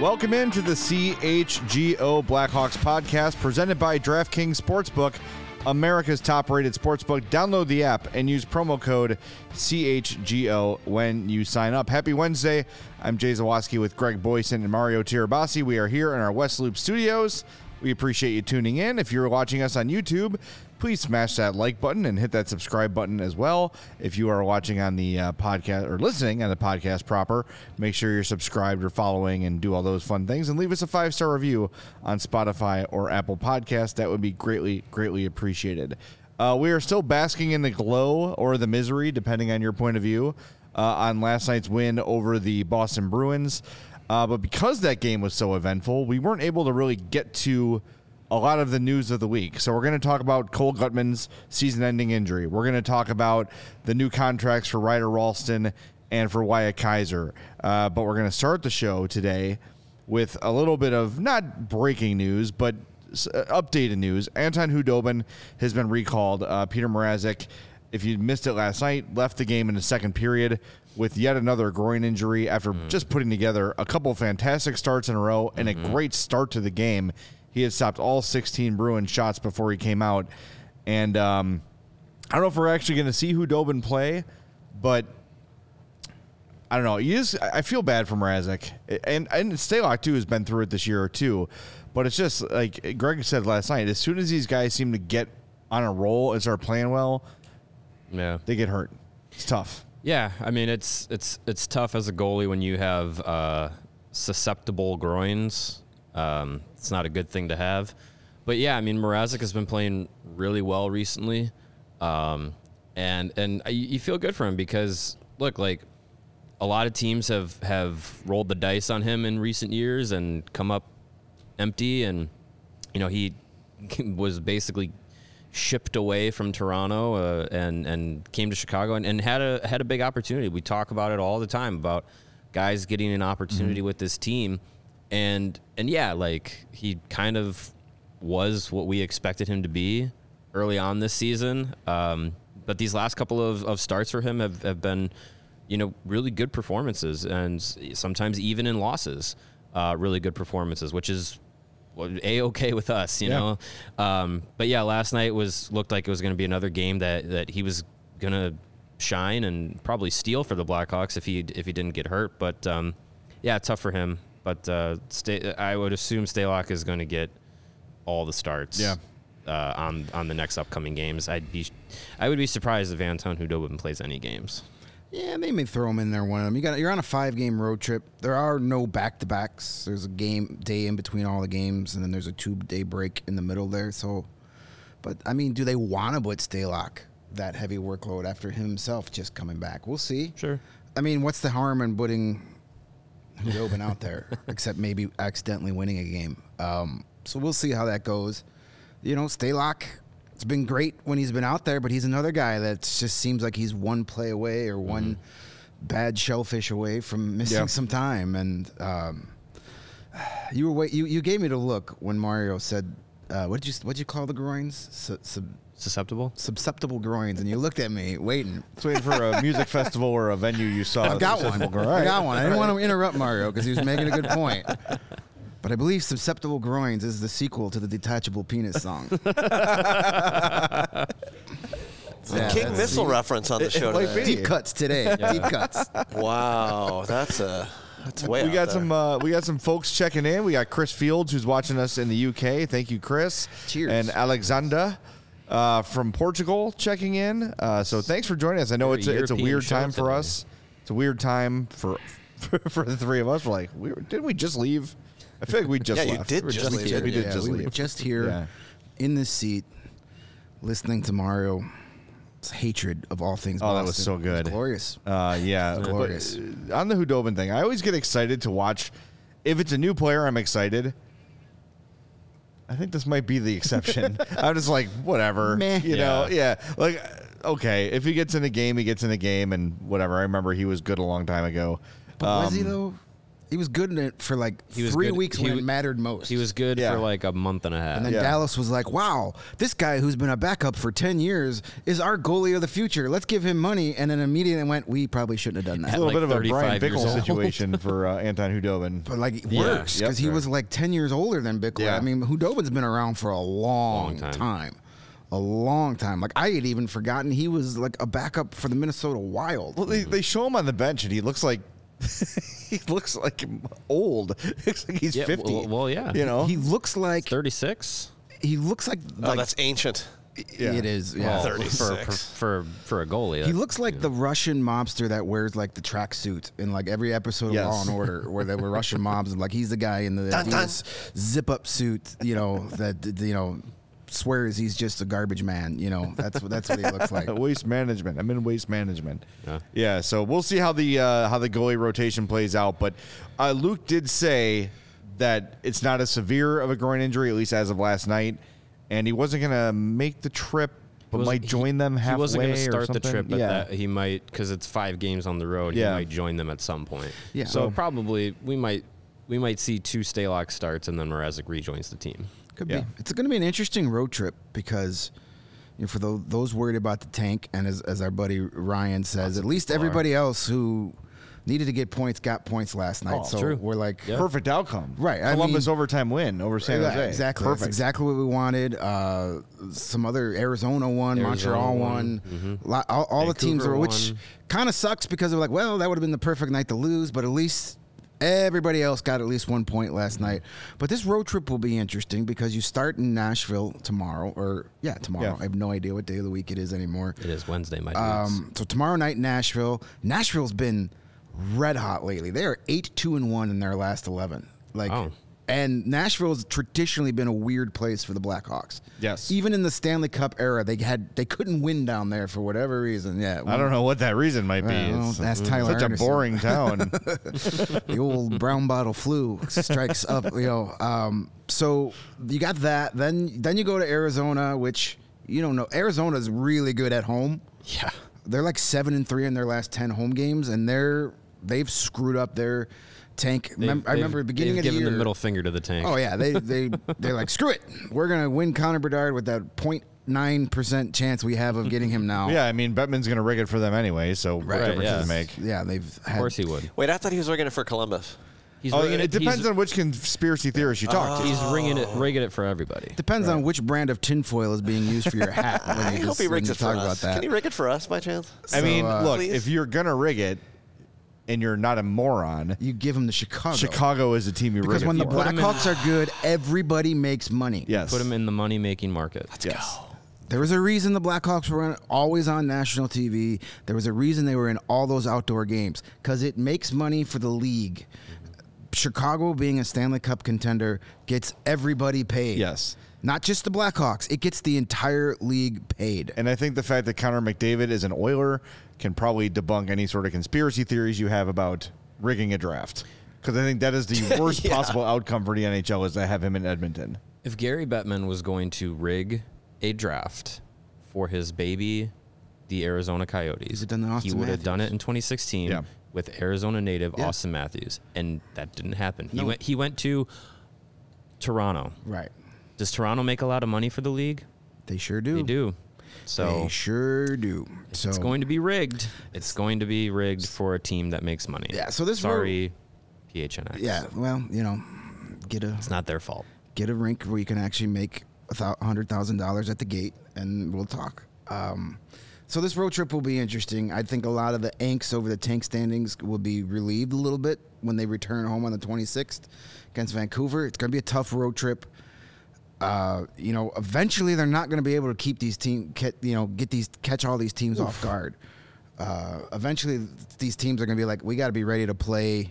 Welcome into the CHGO Blackhawks podcast presented by DraftKings Sportsbook, America's top rated sportsbook. Download the app and use promo code CHGO when you sign up. Happy Wednesday. I'm Jay Zawaski with Greg Boysen and Mario Tirabassi. We are here in our West Loop studios. We appreciate you tuning in. If you're watching us on YouTube, please smash that like button and hit that subscribe button as well. If you are watching on the uh, podcast or listening on the podcast proper, make sure you're subscribed or following and do all those fun things and leave us a five star review on Spotify or Apple Podcast. That would be greatly, greatly appreciated. Uh, we are still basking in the glow or the misery, depending on your point of view, uh, on last night's win over the Boston Bruins. Uh, but because that game was so eventful, we weren't able to really get to a lot of the news of the week. So we're going to talk about Cole Guttman's season-ending injury. We're going to talk about the new contracts for Ryder Rolston and for Wyatt Kaiser. Uh, but we're going to start the show today with a little bit of not breaking news, but uh, updated news. Anton Khudobin has been recalled. Uh, Peter Mrazek, if you missed it last night, left the game in the second period with yet another groin injury after mm. just putting together a couple fantastic starts in a row and mm-hmm. a great start to the game. He had stopped all 16 Bruin shots before he came out. And um, I don't know if we're actually going to see Khudobin play, but I don't know. He is, I feel bad for Mrazek. And, and Stalock, too, has been through it this year or two. But it's just like Greg said last night, as soon as these guys seem to get on a roll and start playing well, yeah, they get hurt. It's tough. Yeah, I mean it's it's it's tough as a goalie when you have uh, susceptible groins. Um, it's not a good thing to have. But yeah, I mean Mrazek has been playing really well recently, um, and and you feel good for him because look, like a lot of teams have have rolled the dice on him in recent years and come up empty, and you know he was basically shipped away from Toronto uh, and and came to Chicago and, and had a had a big opportunity. We talk about it all the time about guys getting an opportunity mm-hmm. with this team, and and yeah, like he kind of was what we expected him to be early on this season. Um, but these last couple of, of starts for him have, have been, you know, really good performances and sometimes even in losses, uh, really good performances, which is a okay with us, you yeah. know. Um, but yeah, last night was looked like it was going to be another game that that he was going to shine and probably steal for the Blackhawks if he if he didn't get hurt. But um, yeah, tough for him. But uh, stay, I would assume Stalock is going to get all the starts. Yeah. Uh, on on the next upcoming games, I'd be, I would be surprised if Anton Khudobin plays any games. Yeah, they may throw him in there one of them. You got you're on a five game road trip. There are no back to backs. There's a game day in between all the games, and then there's a two day break in the middle there. So, but I mean, do they want to put Stalock that heavy workload after himself just coming back? We'll see. Sure. I mean, what's the harm in putting Khudobin out there, except maybe accidentally winning a game? Um, so we'll see how that goes. You know, Stalock it's been great when he's been out there, but he's another guy that just seems like he's one play away or one mm-hmm. bad shellfish away from missing some time. And um, you were wait, you you gave me the look when Mario said, uh, "What did you what did you call the groins?" Sub- susceptible susceptible groins and you looked at me waiting waiting for a music festival or a venue you saw i got one i got one i didn't want to interrupt mario because he was making a good point but I believe Susceptible Groins is the sequel to the Detachable Penis song. Yeah, King Missile reference on the show today. Deep cuts today. Yeah. Deep cuts. Wow, that's a that's way. We got there. some. Uh, we got some folks checking in. We got Chris Fields who's watching us in the UK. Thank you, Chris. Cheers. And Alexander. Uh, from Portugal checking in. Uh, so thanks for joining us. I know it's a, it's a weird time for us. It's a weird time for for, for the three of us. We're like, we, didn't we just leave? I feel like we just yeah, left. you did we just, leave. We did yeah, just we leave. Were just here yeah. in this seat, listening to Mario's hatred of all things. Oh, Boston. that was so good, was glorious. Uh, yeah, glorious. But, uh, on the Khudobin thing, I always get excited to watch. If it's a new player, I'm excited. I think this might be the exception. I'm just like, whatever, Meh. you know, yeah, like okay. If he gets in a game, he gets in a game, and whatever. I remember he was good a long time ago. But was he um, though? He was good in it for like He was three good- weeks he when wa- it mattered most. He was good Yeah. for like a month and a half. and then Yeah. Dallas was like, "Wow, this guy who's been a backup for ten years is our goalie of the future. Let's give him money." And then immediately went, "We probably shouldn't have done that." a little like bit of a Brian 35 years Bickell old. situation for uh, Anton Khudobin. But like it Yeah. works Yep. because he was like ten years older than Bickler. Yeah. I mean, Khudobin's been around for a long, Long time. time. a long time. Like I had even forgotten he was like a backup for the Minnesota Wild. Well, they, they show him on the bench, and he looks like he looks like old. looks like he's Yeah, fifty. well- well, yeah. You know, He looks like 36. he looks like Oh, like that's ancient. Yeah. it is. Yeah. Oh, well, for, 36. for for for a goalie. He looks like the Russian mobster that wears like the tracksuit in like every episode of Yes. Law and Order, where they were Russian mobs, and like he's the guy in the Dun, dun. Zip-up suit, you know, that you know swears he's just a garbage man. You know, that's what that's what he looks like. waste management. I'm in waste management. Yeah. Yeah. So we'll see how the uh, how the goalie rotation plays out. But uh, Luke did say that it's not as severe of a groin injury, at least as of last night, and he wasn't going to make the trip, but might join them halfway. He wasn't going to start the trip, but yeah. that he might because it's five games on the road. Yeah. He might join them at some point. Yeah. So So- probably we might we might see two Stalock starts and then Mrazek rejoins the team. Could Yeah. be. It's going to be an interesting road trip because. You know, for tho- those worried about the tank, and as, as our buddy Ryan says, at least people are. everybody else who needed to get points got points last night. Oh, so true. we're like, Yeah. perfect outcome. Right, I Columbus mean- overtime win over San Jose. Exactly. That's exactly what we wanted. Uh, some other Arizona won, Arizona Montreal won. won. Lo- All, all the teams Vancouver were, which kind of sucks because they're like, well, that would have been the perfect night to lose, but at least everybody else got at least one point last night. But this road trip will be interesting because you start in Nashville tomorrow, or yeah, tomorrow. Yeah. I have no idea what day of the week it is anymore. It is Wednesday, my. Um, so tomorrow night, in Nashville. Nashville's been red hot lately. They are eight two and one in their last eleven. Like, Oh. And Nashville's traditionally been a weird place for the Blackhawks. Yes. even in the Stanley Cup era, they had they couldn't win down there for whatever reason. Yeah, I don't know what that reason might be. Well, that's such Tyler a boring town. the old brown bottle flu strikes up. You know, um, so you got that. Then then you go to Arizona, which you don't know. Arizona's really good at home. yeah. They're like seven and three in their last ten home games, and they're they've screwed up their tank. They've- Remem- I remember the beginning they've of the given year. the middle finger to the tank. Oh yeah, they they they're like screw it. We're gonna win Connor Bedard with that 09 percent chance we have of getting him now. yeah, I mean, Bettman's going to rig it for them anyway, so what Right, difference yeah. does it make? yeah, they've had. Of course he would. Wait, I thought he was rigging it for Columbus. He's Oh, ringing it depends he's, on which conspiracy theorist you talk to. He's ringing it, rigging it for everybody. Depends on which brand of tinfoil is being used for your hat. When I you hope just, he when rigs you it for talk us. about that. Can he rig it for us by chance? I mean, uh, look, Please? if you're going to rig it and you're not a moron, you give them the Chicago. Chicago is a team you Because rig when the for. put him in- Blackhawks are good, everybody makes money. yes. Put them in the money making market. Let's yes. There was a reason the Blackhawks were on, always on national TV. There was a reason they were in all those outdoor games because it makes money for the league. Chicago, being a Stanley Cup contender, gets everybody paid. Yes. Not just the Blackhawks, it gets the entire league paid. And I think the fact that Connor McDavid is an Oiler can probably debunk any sort of conspiracy theories you have about rigging a draft. Because I think that is the worst Yeah. possible outcome for the NHL is to have him in Edmonton. If Gary Bettman was going to rig a draft for his baby, the Arizona Coyotes, He'd done the he Auston would have done it in 2016 Yeah. With Arizona native Yeah. Auston Matthews, and that didn't happen. He went. He went to Toronto. Right. Does Toronto make a lot of money for the league? They sure do. They do. So They sure do. So it's going to be rigged. It's going to be rigged for a team that makes money. Yeah, so this sorry, PHNX. Yeah, well, you know, get a it's not their fault. get a rink where you can actually make a hundred thousand dollars at the gate, and we'll talk. Um, so this road trip will be interesting. I think a lot of the angst over the tank standings will be relieved a little bit when they return home on the 26th against Vancouver. It's going to be a tough road trip. Uh, you know, eventually they're not going to be able to keep these team, get, you know, get these catch all these teams off guard. Uh, eventually, these teams are going to be like, we got to be ready to play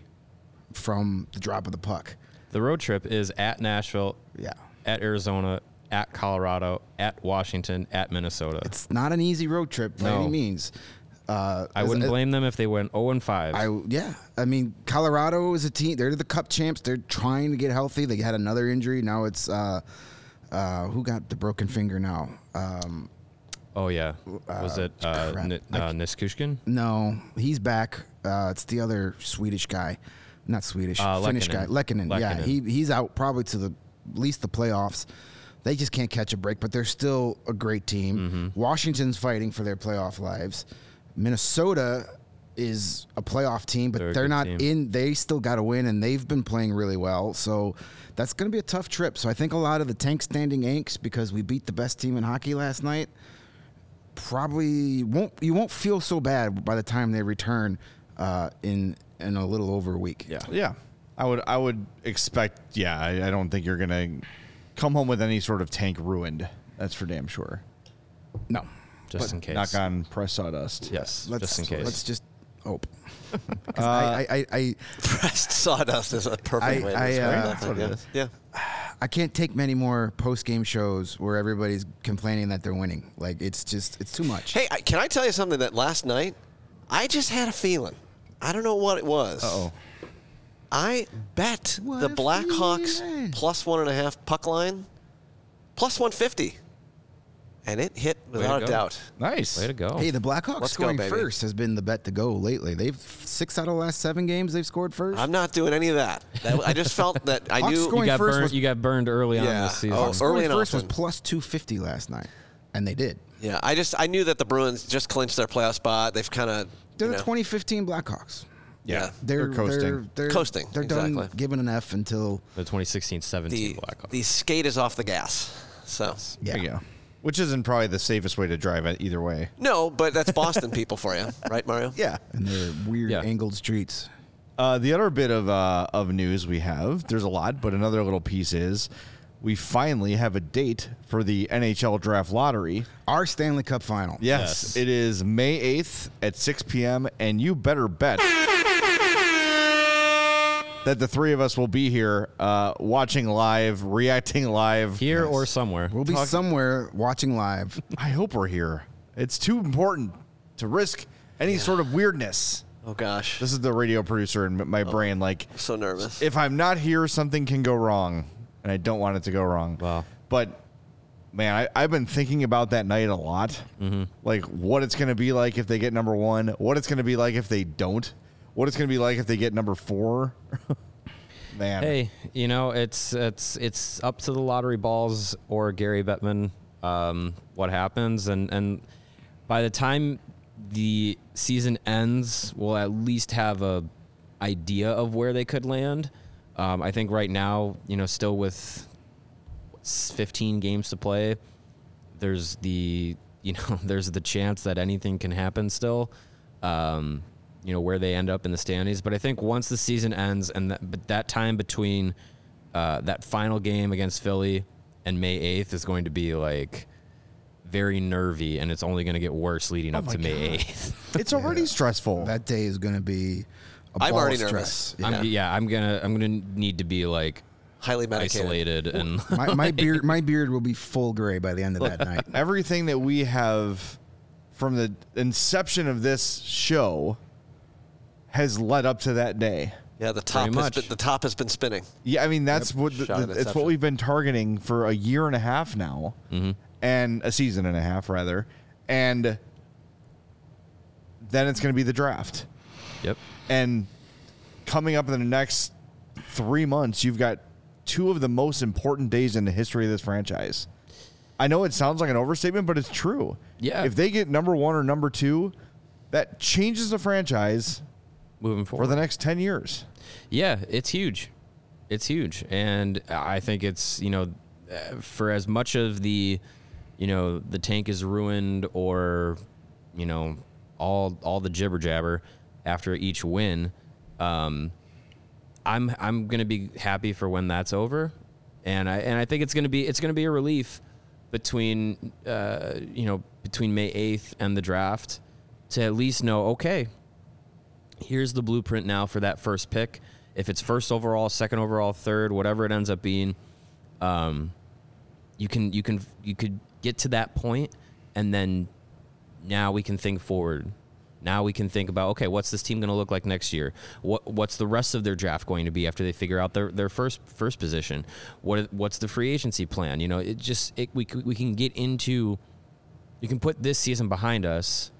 from the drop of the puck. The road trip is at Nashville, Yeah. at Arizona, at Colorado, at Washington, at Minnesota. It's not an easy road trip by No. any means. Uh, I wouldn't blame them if they went 0 and 5. I yeah. I mean, Colorado is a team. They're the Cup champs. They're trying to get healthy. They had another injury. Now it's uh, uh, who got the broken finger now? Um, oh yeah, was it uh. N- uh, Nichushkin? no, he's back. Uh, it's the other Swedish guy. not Swedish, Uh, Finnish guy, Lehkonen. Lehkonen. Yeah, he he's out probably to the at least the playoffs. They just can't catch a break, but they're still a great team. Mm-hmm. Washington's fighting for their playoff lives. Minnesota is a playoff team, but They're they're, not team. in. They still got to win, and they've been playing really well. So that's going to be a tough trip. So I think a lot of the tank standing inks because we beat the best team in hockey last night probably won't you won't feel so bad by the time they return uh, in in a little over a week. Yeah. Yeah, I would. I would expect. Yeah, I, I don't think you're gonna come home with any sort of tank ruined. That's for damn sure. No, Just in case. Knock on press sawdust. Yes, let's just in case. let's just hope. 'Cause I, I, I, I Pressed sawdust is a perfect I- way to describe uh, that. It yeah. I can't take many more post game shows where everybody's complaining that they're winning. Like it's just it's too much. Hey, I, can I tell you something that last night I just had a feeling. I don't know what it was. Oh, I bet What the Blackhawks plus one and a half puck line, plus 150. And it hit to without a go. doubt. nice. Way to go. Hey, the Blackhawks Let's scoring baby. first has been the bet to go lately. They've six out of the last seven games they've scored 1st I'm not doing any of that. That- I just felt that I Hawks knew. scoring- you got first burned. was- you got burned early on this season. Oh, Hawks early and first was plus two fifty last night, and they did. Yeah, I just I knew that the Bruins just clinched their playoff spot. They've kind of They're you the know, 2015 Blackhawks. Yeah, They're, They're coasting. They're, they're Coasting, They're done exactly. giving an F until the 2016-17 the Blackhawks. the skate is off the gas. So yeah. There. Which isn't probably the safest way to drive it either way. no, but that's Boston people for you, right, Mario? Yeah. And their weird Yeah. angled streets. Uh, the other bit of uh, of news we have, there's a lot, but another little piece is we finally have a date for the NHL Draft Lottery. Our Stanley Cup final. Yes, Yes. it is May 8th at 6 p.m., and you better bet that the three of us will be here uh, watching live, reacting live. Here or somewhere. We'll be Talk- somewhere watching live. I hope we're here. It's too important to risk any sort of weirdness. Oh gosh, This is the radio producer in m- my brain. Like, I'm so nervous. if I'm not here, something can go wrong, and I don't want it to go wrong. Wow. But man, I, I've been thinking about that night a lot. Mm-hmm. Like what it's going to be like if they get number one, what it's going to be like if they don't, what it's going to be like if they get number four. man, Hey, you know it's it's it's up to the lottery balls or Gary Bettman um, what happens, and and by the time the season ends, we'll at least have a idea of where they could land. Um, I think right now, you know, still with 15 games to play, there's the you know there's the chance that anything can happen still. Um, you know where they end up in the standings, but I think once the season ends and that but that time between uh, that final game against Philly and May 8th is going to be like very nervy, and it's only going to get worse leading up my to May 8th. it's already stressful. That day is going to be a I'm already of nervous. stress. I'm, yeah, I'm gonna I'm gonna need to be like Highly medicated. isolated and my, my beard my beard will be full gray by the end of that night. Everything that we have from the inception of this show has led up to that day. Yeah, the top has much. been, the top has been spinning. Yeah, I mean that's what the, Shot the- it's inception. what we've been targeting for a year and a half now, mm-hmm. and a season and a half rather, and then it's going to be the draft, yep. and coming up in the next three months, you've got two of the most important days in the history of this franchise. I know it sounds like an overstatement, but it's true. Yeah. if they get number one or number two, that changes the franchise Moving forward. for the next ten years. Yeah, it's huge. It's huge, and I think it's you know, for as much of the, you know, the tank is ruined or, you know, all all the jibber jabber after each win, um, I'm I'm gonna be happy for when that's over, and I and I think it's gonna be it's gonna be a relief between uh, you know between May eighth and the draft to at least know okay here's the blueprint now for that first pick. If it's first overall, second overall, third, whatever it ends up being, um, you can you can you could get to that point, and then now we can think forward. Now we can think about okay, what's this team going to look like next year? What what's the rest of their draft going to be after they figure out their, their first first position? What what's the free agency plan? You know, it just it, we we can get into you can put this season behind us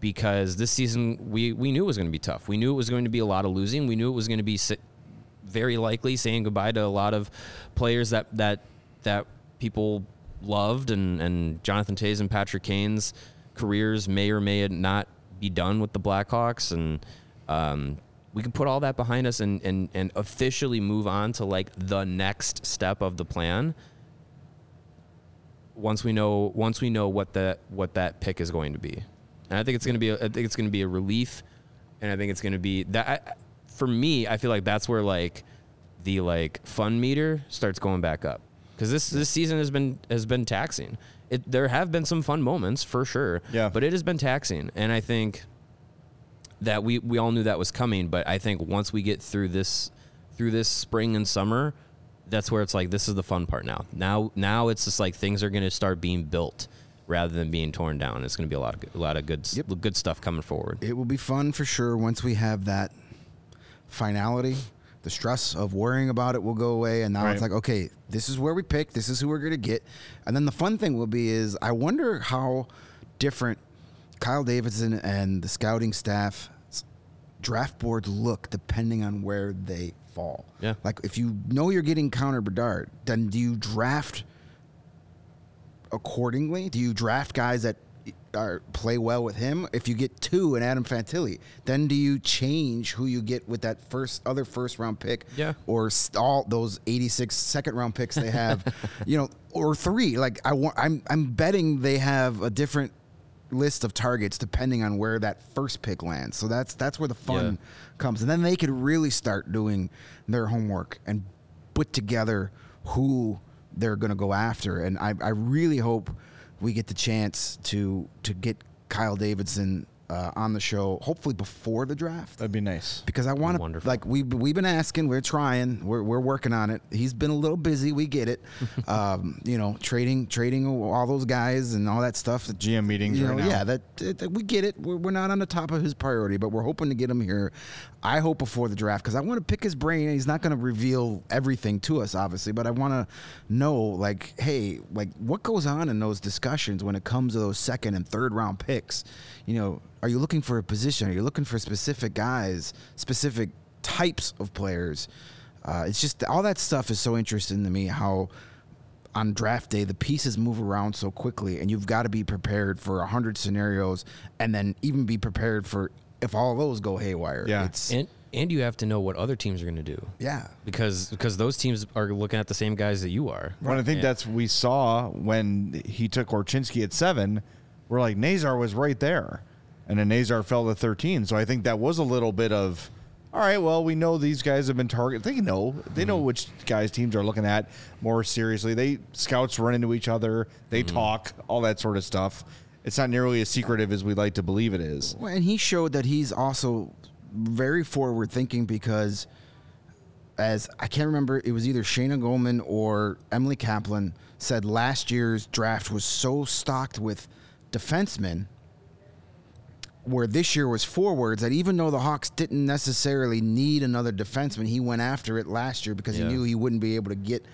because this season we, we knew it was going to be tough. We knew it was going to be a lot of losing. We knew it was going to be very likely saying goodbye to a lot of players that that that people loved, and and Jonathan Tays and Patrick Kane's careers may or may not be done with the Blackhawks, and um, we can put all that behind us and, and and officially move on to like the next step of the plan once we know once we know what that what that pick is going to be. And I think it's going to be a, I think it's going to be a relief and I think it's going to be that I, for me I feel like that's where like the like fun meter starts going back up cuz this this season has been has been taxing. It there have been some fun moments for sure, Yeah. but it has been taxing and I think that we we all knew that was coming, but I think once we get through this through this spring and summer, that's where it's like this is the fun part now. Now now it's just like things are going to start being built rather than being torn down. It's going to be a lot of good, a lot of good Yep. good stuff coming forward. it will be fun for sure once we have that finality. The stress of worrying about it will go away, and now Right. it's like, okay, this is where we pick. This is who we're gonna get, and then the fun thing will be is I wonder how different Kyle Davidson and the scouting staff draft boards look depending on where they fall. Yeah. like if you know you're getting Connor Bedard, then do you draft accordingly? Do you draft guys that are play well with him? If you get two and Adam Fantilli, then do you change who you get with that first other first round pick? Yeah. Or all those 86 second round picks they have, you know, or three. Like I want, I'm I'm betting they have a different list of targets depending on where that first pick lands. So that's that's where the fun Yeah. comes, and then they could really start doing their homework and put together who they're going to go after. And I, I really hope we get the chance to to get Kyle Davidson uh, on the show, hopefully before the draft. That'd be nice. Because I want to, Wonderful. like we we've been asking, we're trying, we're, we're working on it. He's been a little busy, we get it. um, you know, trading trading all those guys and all that stuff. That, GM meetings you right know, now. yeah, that, that we get it. We're, we're not on the top of his priority, but we're hoping to get him here. I hope before the draft because I want to pick his brain. He's not going to reveal everything to us, obviously, but I want to know, like, hey, like what goes on in those discussions when it comes to those second and third round picks. You know, are you looking for a position? Are you looking for specific guys, specific types of players? Uh, it's just all that stuff is so interesting to me. How on draft day the pieces move around so quickly and you've got to be prepared for a hundred scenarios and then even be prepared for if all those go haywire Yeah. it's And and you have to know what other teams are going to do yeah because because those teams are looking at the same guys that you are. Well, I think that's we saw when he took Korchinski at seven. We're like Nazar was right there, and then Nazar fell to thirteen. So I think that was a little bit of, all right. Well, we know these guys have been targeted. They know they know mm-hmm. which guys teams are looking at more seriously. They scouts run into each other. They mm-hmm. talk all that sort of stuff. It's not nearly as secretive as we like to believe it is. Well, and he showed that he's also very forward thinking because as I can't remember, it was either Shayna Goldman or Emily Kaplan said last year's draft was so stocked with defensemen, where this year was forwards, that even though the Hawks didn't necessarily need another defenseman, he went after it last year because Yeah. he knew he wouldn't be able to get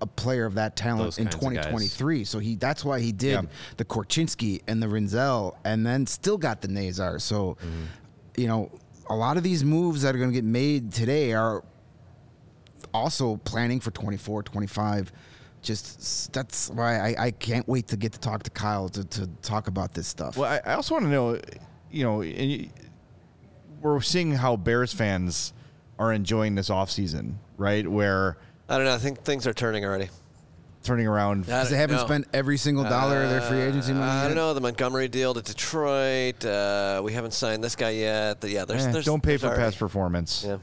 a player of that talent Those in kinds of guys. 2023. So he that's why he did Yeah. the Korchinski and the Rinzel, and then still got the Nazar. So, mm-hmm. you know, a lot of these moves that are going to get made today are also planning for 24, 25. Just that's why I, I can't wait to get to talk to Kyle to, to talk about this stuff. Well, I, I also want to know, you know, and you- we're seeing how Bears fans are enjoying this offseason, right? Where I don't know. I think things are turning already. turning around. I Because they haven't know. spent every single dollar of their free agency money. Uh, I yet. don't know the Montgomery deal to Detroit. Uh, we haven't signed this guy yet. But yeah, there's, Eh, there's don't pay there's for already, past performance. Yeah,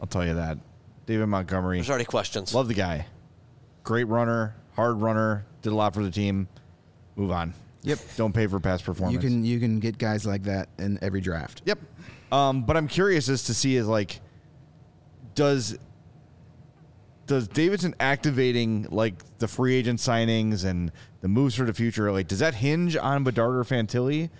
I'll tell you that. David Montgomery, there's already questions. love the guy. Great runner, hard runner, did a lot for the team. Move on. Yep. Don't pay for past performance. You can you can get guys like that in every draft. Yep. Um, but I'm curious as to see is like, does does Davidson activating like the free agent signings and the moves for the future like does that hinge on Bedard or Fantilli,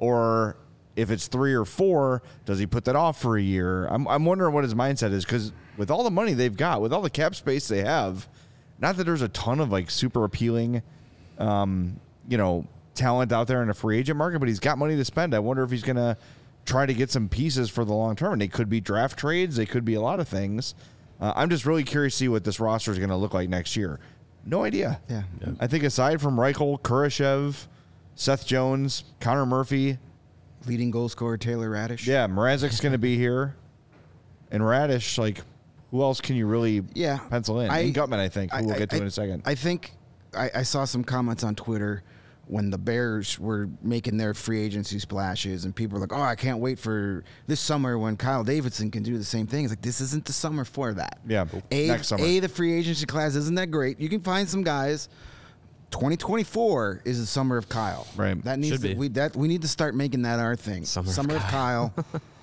or if it's three or four, does he put that off for a year? I'm I'm wondering what his mindset is because with all the money they've got, with all the cap space they have, not that there's a ton of like super appealing um, you know, talent out there in a free agent market, but he's got money to spend. I wonder if he's going to try to get some pieces for the long term. And they could be draft trades, they could be a lot of things. Uh, I'm just really curious to see what this roster is going to look like next year. No idea. Yeah. I think aside from Reichel, Kurashev, Seth Jones, Connor Murphy, Leading goal scorer Taylor Raddysh. yeah, Mrazek's going to be here, and Raddysh. Like, who else can you really Yeah. pencil in? I- and Guttman, I think, who we'll get to I- in a second. I think I, I saw some comments on Twitter when the Bears were making their free agency splashes, and people were like, "Oh, I can't wait for this summer when Kyle Davidson can do the same thing." It's like this isn't the summer for that. Yeah, a, next summer. A the free agency class isn't that great. You can find some guys. 2024 is the summer of Kyle. Right. That needs Should to, be. we that we need to start making that our thing. Summer of of Kyle.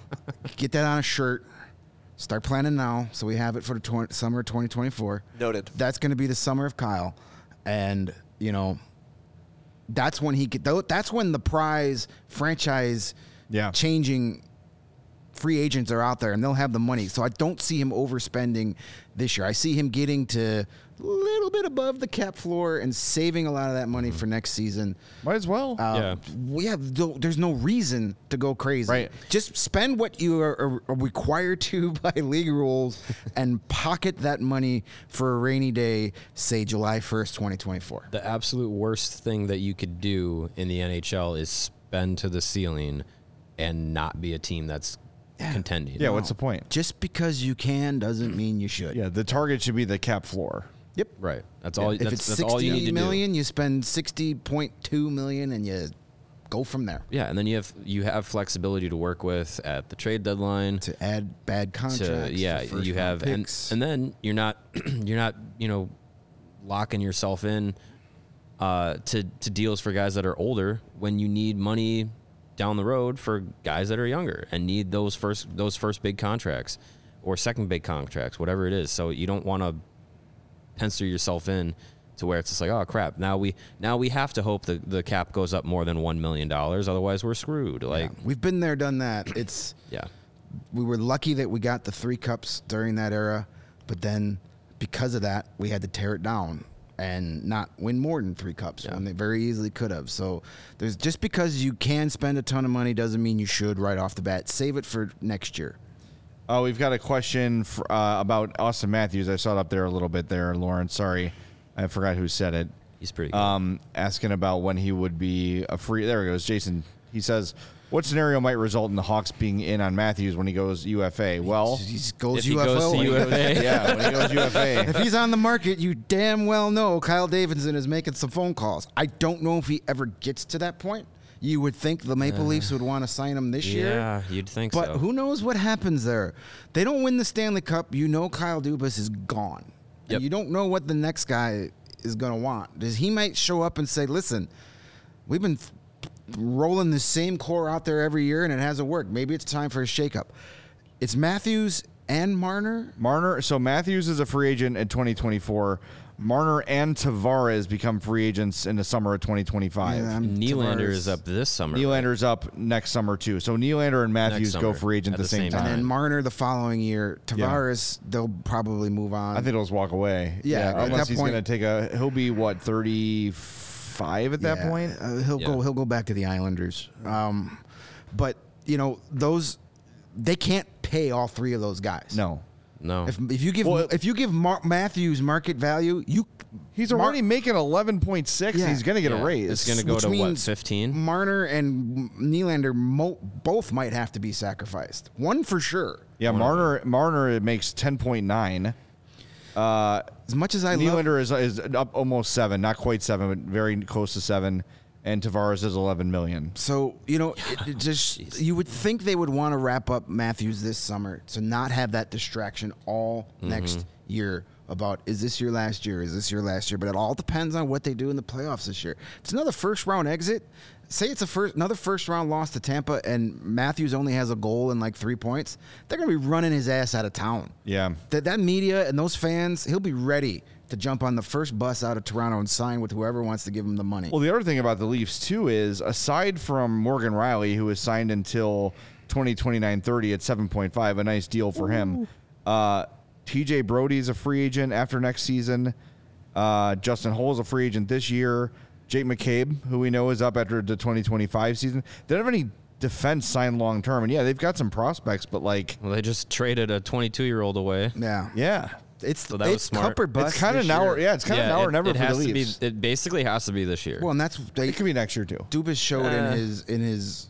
Get that on a shirt. Start planning now so we have it for the tw- summer 2024. Noted. That's going to be the summer of Kyle, and you know, that's when he get. tho- That's when the prize franchise, Yeah. changing free agents are out there and they'll have the money. So I don't see him overspending this year. I see him getting to a little bit above the cap floor and saving a lot of that money for next season. Might as well. Uh, Yeah. we have no- there's no reason to go crazy. Right. Just spend what you are, are- are required to by league rules and pocket that money for a rainy day, say July 1st, 2024. The absolute worst thing that you could do in the NHL is spend to the ceiling and not be a team that's contending. yeah, what's the point? Just because you can doesn't mean you should. Yeah, the target should be the cap floor. Yep. Right. That's all. if that's, it's that's 60 all you need to million, do. you spend 60.2 million and you go from there Yeah, and then you have you have flexibility to work with at the trade deadline. to add bad contracts. to yeah you have and and then you're not you're not you know locking yourself in uh, to to deals for guys that are older when you need money down the road for guys that are younger and need those first those first big contracts or second big contracts whatever it is so you don't want to pencil yourself in to where it's just like oh crap now we now we have to hope that the cap goes up more than one million dollars otherwise we're screwed like Yeah, we've been there, done that. It's yeah we were lucky that we got the three cups during that era, but then because of that, we had to tear it down and not win more than three cups Yeah. when they very easily could have. So there's just because you can spend a ton of money doesn't mean you should right off the bat. Save it for next year. Oh, we've got a question for, uh, about Auston Matthews. I saw it up there a little bit there, Lauren. Sorry, I forgot who said it. he's pretty good. Um, asking about when he would be a free. There he goes, Jason. He says, "What scenario might result in the Hawks being in on Matthews when he goes UFA?" Well, He just goes If he UFO. goes to when he goes- UFA. yeah, when he goes UFA. if he's on the market, you damn well know Kyle Davidson is making some phone calls. I don't know if he ever gets to that point. You would think the Maple uh-huh. Leafs would want to sign him this year. yeah you'd think But so But who knows what happens there? They don't win the Stanley Cup. You know Kyle Dubas is gone. And Yep. you don't know what the next guy is going to want. Does he might show up and say, "Listen, we've been rolling the same core out there every year and it hasn't worked. Maybe it's time for a shakeup." It's Matthews and Marner. Marner. So Matthews is a free agent in 2024. Marner and Tavares become free agents in the summer of 2025. Yeah, Nylander Tavares- is up this summer. Nylander's up next summer too. So Nylander and Matthews go summer, free agent at the same, time. And then Marner the following year. Yeah. Tavares, they'll probably move on. I think he'll just walk away. Yeah, at unless he's going to take a. He'll be what 35 at that Yeah, point. uh, he'll Yeah. go. He'll go back to the Islanders. Um, but you know those they can't pay all three of those guys. No, No. If, if you give Well, if you give Mar- Matthews market value, you he's Mar- already making 11.6. Yeah. He's going to get Yeah, a raise. It's going to go which to what, means 15? Marner and Nylander mo- both might have to be sacrificed. One for sure. yeah, Marner Marner makes 10.9. Uh, As much as I love, Nylander is is up almost seven, not quite seven, but very close to seven. And Tavares is 11 million. so you know, it, it just you would think they would want to wrap up Matthews this summer to not have that distraction all Mm-hmm. next year about is this your last year? Is this your last year? But it all depends on what they do in the playoffs this year. If it's another first round exit. Say it's a first another first round loss to Tampa, and Matthews only has a goal and like three points. They're gonna be running his ass out of town. Yeah. that that media and those fans, he'll be ready to jump on the first bus out of Toronto and sign with whoever wants to give him the money. Well, the other thing about the Leafs too is aside from Morgan Rielly, who is signed until 2029-30 at 7.5, a nice deal for him. Uh, TJ Brodie is a free agent after next season. Uh, Justin Holl is a free agent this year. Jake McCabe, who we know is up after the 2025 season. They don't have any defense signed long term. And yeah, they've got some prospects, but like, Well, they just traded a 22 year old away. Yeah. yeah, It's So that was it's smart. Cup or bust it's kind of this now. year. Or, yeah, it's kind of now it, or never it for has the to be. It basically has to be this year. Well, and that's they, it could be next year too. Dubas showed in Uh. his in his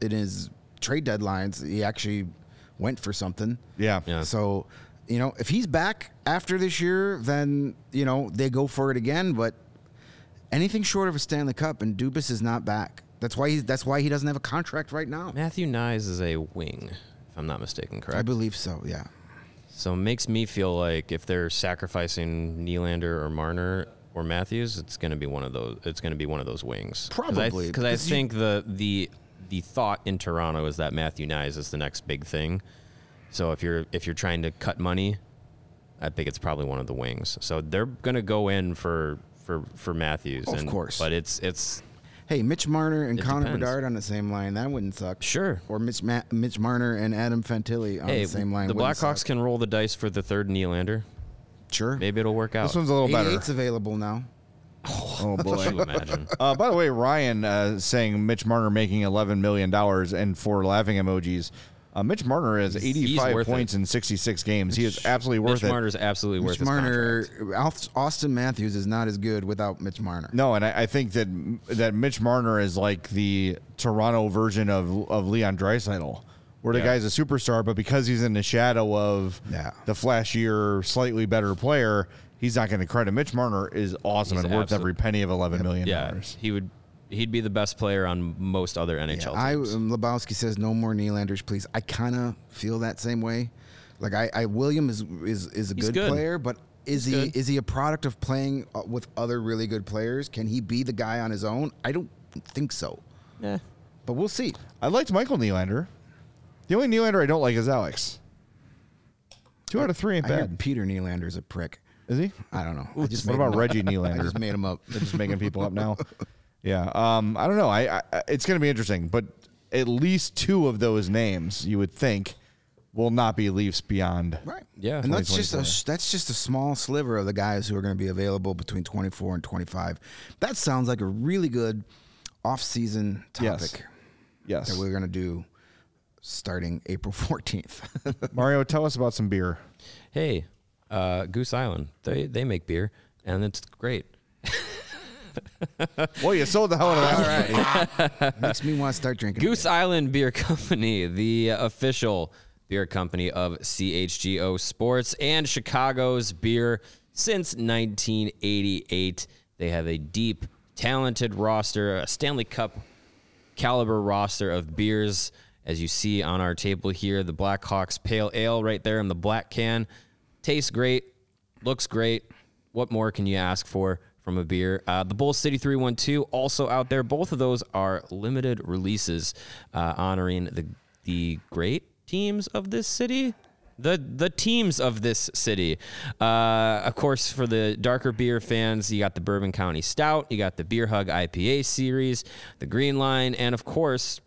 in his trade deadlines he actually went for something. Yeah. Yeah. So, you know, if he's back after this year, then you know they go for it again. But anything short of a Stanley Cup, and Dubas is not back. That's why he's that's why he doesn't have a contract right now. Matthew Knies is a wing, if I'm not mistaken, correct? I believe so. Yeah. So it makes me feel like if they're sacrificing Nylander or Marner or Matthews, it's going to be one of those. It's going to be one of those wings. Probably, because I, you- think the the the thought in Toronto is that Matthew Knies is the next big thing. So if you're if you're trying to cut money, I think it's probably one of the wings. So they're going to go in for for for Matthews, Of and- course. But it's it's Hey, Mitch Marner and It Connor depends. Bedard on the same line. That wouldn't suck. Sure. Or Mitch Ma- Mitch Marner and Adam Fantilli on hey the same line. the Blackhawks suck. can roll the dice for the third Nylander. Sure. Maybe it'll work out. This one's a little better. 88's available now. Oh boy. Could you imagine? Uh, by the way, Ryan uh, saying Mitch Marner making eleven million dollars and four laughing emojis. Uh, Mitch Marner has He's- he's eighty-five points it. in sixty-six games. He is absolutely worth it. Mitch it. Marner's absolutely worth Mitch his Marner, contract. Austin Matthews is not as good without Mitch Marner. No, and I, I think that that Mitch Marner is like the Toronto version of of Leon Draisaitl, where the Yeah. guy's a superstar, but because he's in the shadow of Yeah. the flashier, slightly better player, he's not going to credit. Mitch Marner is awesome He's and worth every penny of eleven million Yeah, dollars. he would. He'd be the best player on most other NHL I teams. um, Lebowski says no more Nylanders, please. I kind of feel that same way. Like I, I William is is is a good, good. player, but is He's he good. is he a product of playing uh, with other really good players? Can he be the guy on his own? I don't think so, yeah. but we'll see. I liked Michael Nylander. The only Nylander I don't like is Alex. Two out of three ain't I hear bad. Peter Nylander's a prick. Is he? I don't know. I just What made him about up. Reggie I just made him up. They're just making people up now. Yeah. Um, I don't know. I, I it's going to be interesting, but at least two of those names you would think will not be Leafs beyond. Right. Yeah, And that's just a that's just a small sliver of the guys who are going to be available between 24 and 25. That sounds like a really good off-season Yes. topic Yes. that we're going to do starting April 14th. Mario, tell us about some beer. Hey, uh, Goose Island. They they make beer, and it's great. Well, you sold the hell out of that. Makes me want to start drinking. Goose Island Beer Company, the official beer company of CHGO Sports and Chicago's beer since 1988. They have a deep, talented roster, a Stanley Cup caliber roster of beers. As you see on our table here, the Blackhawks Pale Ale right there in the black can. Tastes great, looks great. What more can you ask for from a beer? Uh, the Bull City 312 also out there. Both of those are limited releases uh, honoring the the great teams of this city. The the teams of this city. Uh, of course, for the darker beer fans, you got the Bourbon County Stout, you got the Beer Hug IPA series, the Green Line, and of course,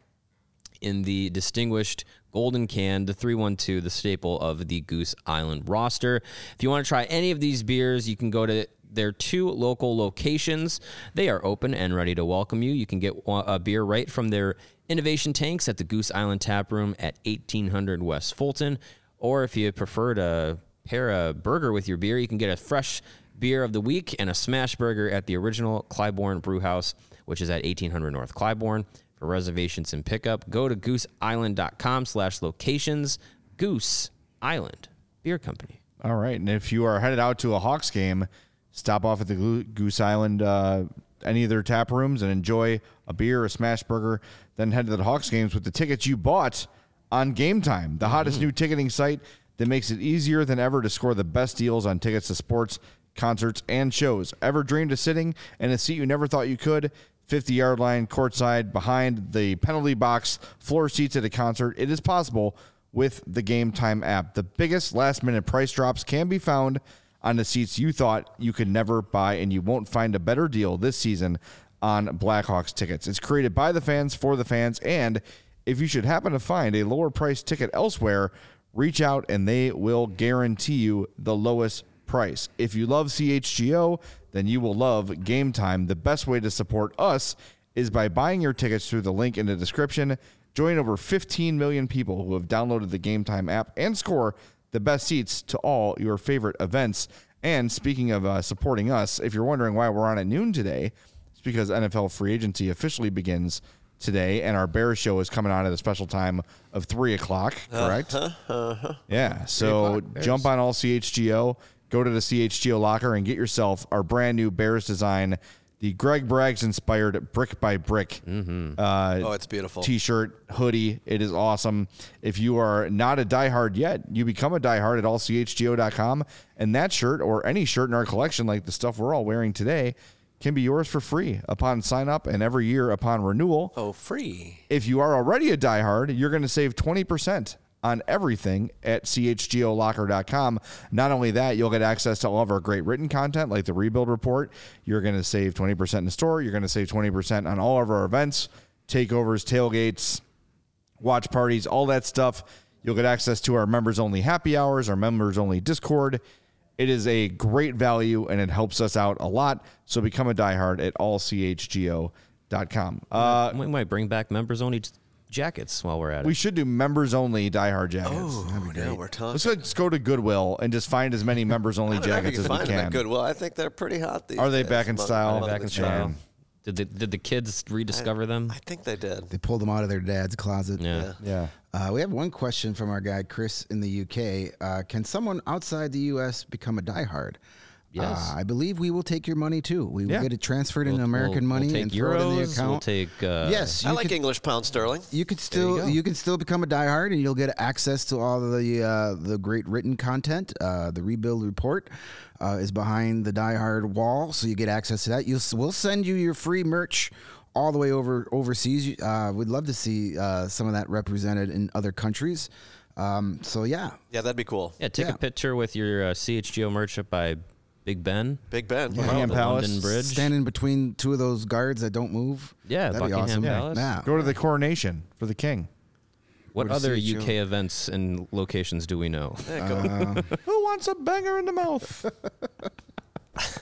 in the distinguished golden can, the 312, the staple of the Goose Island roster. If you want to try any of these beers, you can go to their two local locations. They are open and ready to welcome you. You can get a beer right from their innovation tanks at the Goose Island Tap Room at 1800 West Fulton. Or if you prefer to pair a burger with your beer, you can get a fresh beer of the week and a smash burger at the original Clybourn Brew House, which is at 1800 North Clybourn. For reservations and pickup, go to gooseisland.com slash locations. Goose Island Beer Company. All right. And if you are headed out to a Hawks game, stop off at the Goose Island, uh, any of their tap rooms, and enjoy a beer, a smash burger. Then head to the Hawks games with the tickets you bought on Game Time, the hottest new ticketing site that makes it easier than ever to score the best deals on tickets to sports, concerts, and shows. Ever dreamed of sitting in a seat you never thought you could? 50 yard line, courtside, behind the penalty box, floor seats at a concert. It is possible with the Game Time app. The biggest last minute price drops can be found on the seats you thought you could never buy, and you won't find a better deal this season on Blackhawks tickets. It's created by the fans for the fans, and if you should happen to find a lower price ticket elsewhere, reach out and they will guarantee you the lowest price. If you love CHGO, then you will love Game Time. The best way to support us is by buying your tickets through the link in the description. Join over 15 million people who have downloaded the Game Time app and score the best seats to all your favorite events. And speaking of uh, supporting us, if you're wondering why we're on at noon today, it's because NFL free agency officially begins today, and our Bears show is coming on at a special time of three o'clock. Correct? Yeah. So jump on all CHGO, go to the CHGO locker, and get yourself our brand new Bears design, the Greg Braggs inspired brick by brick. Uh, Oh, it's beautiful. T-shirt, hoodie. It is awesome. If you are not a diehard yet, you become a diehard at allchgo.com, and that shirt or any shirt in our collection, like the stuff we're all wearing today, can be yours for free upon sign up and every year upon renewal. oh, free. If you are already a diehard, you're going to save 20% on everything at chgolocker.com. Not only that, you'll get access to all of our great written content like the Rebuild Report. You're going to save 20% in the store. You're going to save 20% on all of our events, takeovers, tailgates, watch parties, all that stuff. You'll get access to our members only happy hours, our members only Discord. It is a great value and it helps us out a lot. So become a diehard at allchgo.com. Uh, we might bring back members only jackets while we're at it. we should do members only diehard jackets. Oh, now we're talking. Let's just go to Goodwill and just find as many members only I don't know if jackets as we can. at Goodwill. I think they're pretty hot these Are they days back in among- style? among back the in children. style. Did the, did the kids rediscover them? I think they did. They pulled them out of their dad's closet. Yeah. Yeah. Uh, we have one question from our guy Chris in the UK. Uh, can someone outside the US become a diehard? Yes. Uh, I believe we will take your money too. We will Yeah. get it transferred into We'll- American we'll- money we'll take and euros, throw it in the We'll take uh, yes, I you like could, English pound sterling. you could still go. you, can still become a diehard and you'll get access to all the uh, the great written content. Uh, the rebuild report uh, is behind the diehard wall, so you get access to that. You'll we'll send you your free merch all the way over overseas. Uh, we'd love to see uh, some of that represented in other countries. Um, so yeah, Yeah, that'd be cool. Yeah, take Yeah. a picture with your uh, CHGO merch up by Big Ben. Big Ben. Buckingham the Palace. London Bridge. standing between two of those guards that don't move. Yeah, that'd be Buckingham awesome. Palace. Yeah. Go to the coronation for the king. What Go to other CHGO. UK events and locations do we know? There go. Uh, Who wants a banger in the mouth? That's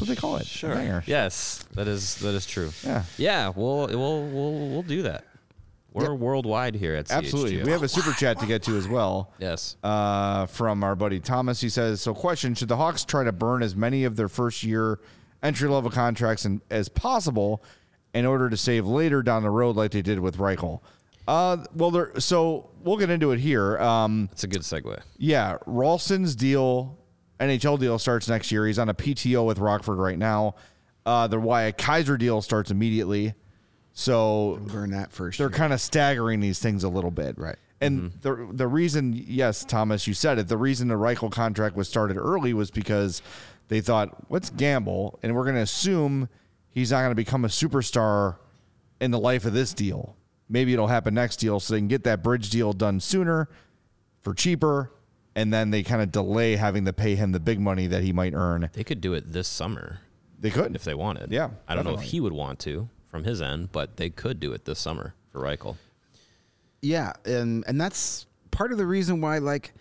what they call it. Sure. Banger. Yes, that is that is true. Yeah. Yeah, we'll we'll we'll we'll do that. We're worldwide here at. Absolutely. We have a super chat to get to as well. yes. uh, from our buddy Thomas. He says, "So, question: Should the Hawks try to burn as many of their first year entry level contracts in, as possible in order to save later down the road, like they did with Reichel?" Uh, well, there. So we'll get into it here. Um, It's a good segue. yeah, Rolston's deal, NHL deal starts next year. He's on a PTO with Rockford right now. Uh, the Wyatt Kaiser deal starts immediately. So burn that first. they're year. kind of staggering these things a little bit. Right. And mm-hmm. the the reason, yes, Thomas, you said it. The reason the Reichel contract was started early was because they thought, let's gamble, and we're going to assume he's not going to become a superstar in the life of this deal. Maybe it'll happen next deal, so they can get that bridge deal done sooner for cheaper, and then they kind of delay having to pay him the big money that he might earn. They could do it this summer They could if they wanted. Yeah, I don't know if he would want to from his end, but they could do it this summer for Reichel. Yeah, and and that's part of the reason why like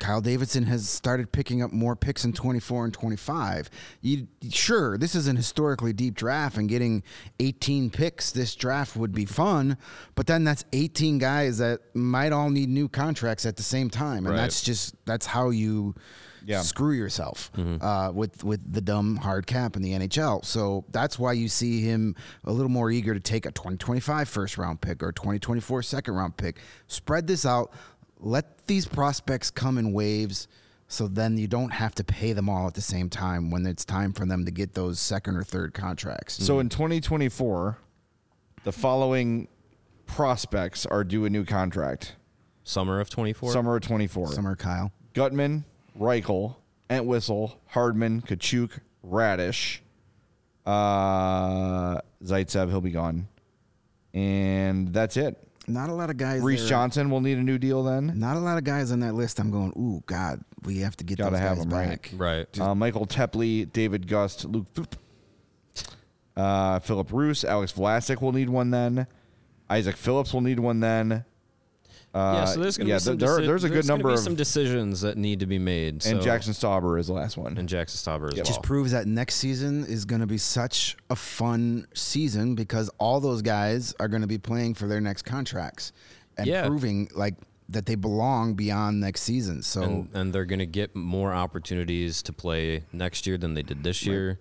Kyle Davidson has started picking up more picks in 24 and 25. You sure this is an historically deep draft and getting 18 picks this draft would be fun, but then that's 18 guys that might all need new contracts at the same time, and Right. that's just that's how you Yeah. screw yourself uh, with with the dumb hard cap in the NHL. So that's why you see him a little more eager to take a 2025 first round pick or 2024 second round pick. Spread this out. Let these prospects come in waves. So then you don't have to pay them all at the same time when it's time for them to get those second or third contracts. So in 2024, the following prospects are due a new contract. Summer of 24? Summer of 24. Summer Kyle. Guttman, Reichel, Entwistle, Hardman, Katchouk, Raddysh, uh, Zaitsev, he'll be gone. And that's it. Not a lot of guys. Reese there- Johnson will need a new deal then. Not a lot of guys on that list. I'm going. Ooh, God, we have to get Gotta those have guys them, right? back. Right. Uh, Michael Teply, David Gust, Luke, uh, Filip Roos, Alex Vlasic will need one then. Isaac Phillips will need one then. Uh, yeah, so there's going to yeah, be some there, deci- there's a good there's number be of some decisions that need to be made. and Jackson Stauber is the last one. and Jackson Stauber as Yep. well. just proves that next season is going to be such a fun season because all those guys are going to be playing for their next contracts and Yeah. proving like that they belong beyond next season. So and, and they're going to get more opportunities to play next year than they did this year.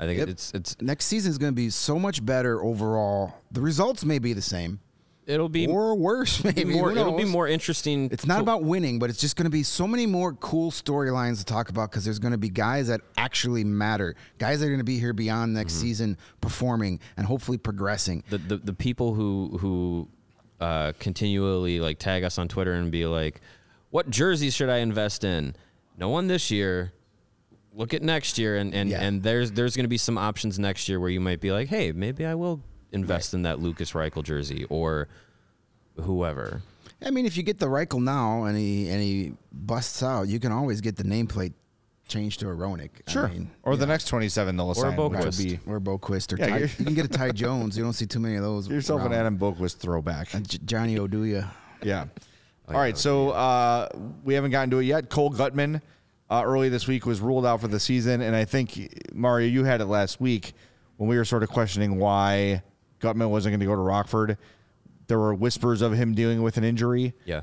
I think Yep. it's it's next season is going to be so much better overall. The results may be the same it'll be or worse. Maybe more it'll be more interesting. It's not to- about winning, but it's just going to be so many more cool storylines to talk about because there's going to be guys that actually matter, guys that are going to be here beyond next season, performing and hopefully progressing. the, the the people who who uh, continually like tag us on Twitter and be like, "What jerseys should I invest in?" No one this year. Look at next year, and and, Yeah. and there's there's going to be some options next year where you might be like, "Hey, maybe I will invest in that Lukas Reichel jersey or whoever." I mean, if you get the Reichel now and he and he busts out, you can always get the nameplate changed to a Roenick. Sure. I mean, or the next 27 they'll assign, which would Boqvist. be or Boqvist or Yeah, Ty, you're- can get a Ty Jones. You don't see too many of those. Get yourself an around. Adam Boqvist throwback. A J- Johnny Oduya. Yeah. All right. So uh, we haven't gotten to it yet. Cole Guttman uh, early this week was ruled out for the season, and I think Mario, you had it last week when we were sort of questioning why Guttman wasn't going to go to Rockford. There were whispers of him dealing with an injury. Yeah.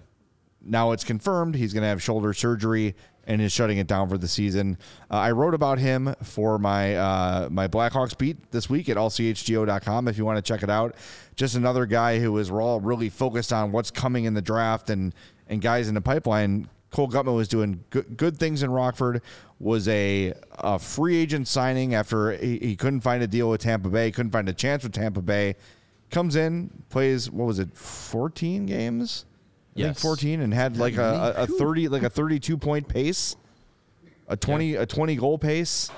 Now it's confirmed he's going to have shoulder surgery and is shutting it down for the season. Uh, I wrote about him for my uh, my Blackhawks beat this week at allchgo.com if you want to check it out. Just another guy who was all really focused on what's coming in the draft and and guys in the pipeline. Cole Guttman was doing good, good things in Rockford. Was a, a free agent signing after he, he couldn't find a deal with Tampa Bay, couldn't find a chance with Tampa Bay. Comes in, plays what was it, fourteen games? I think 14 and had like a, a, a 30 like a 32 point pace a 20 a 20 goal pace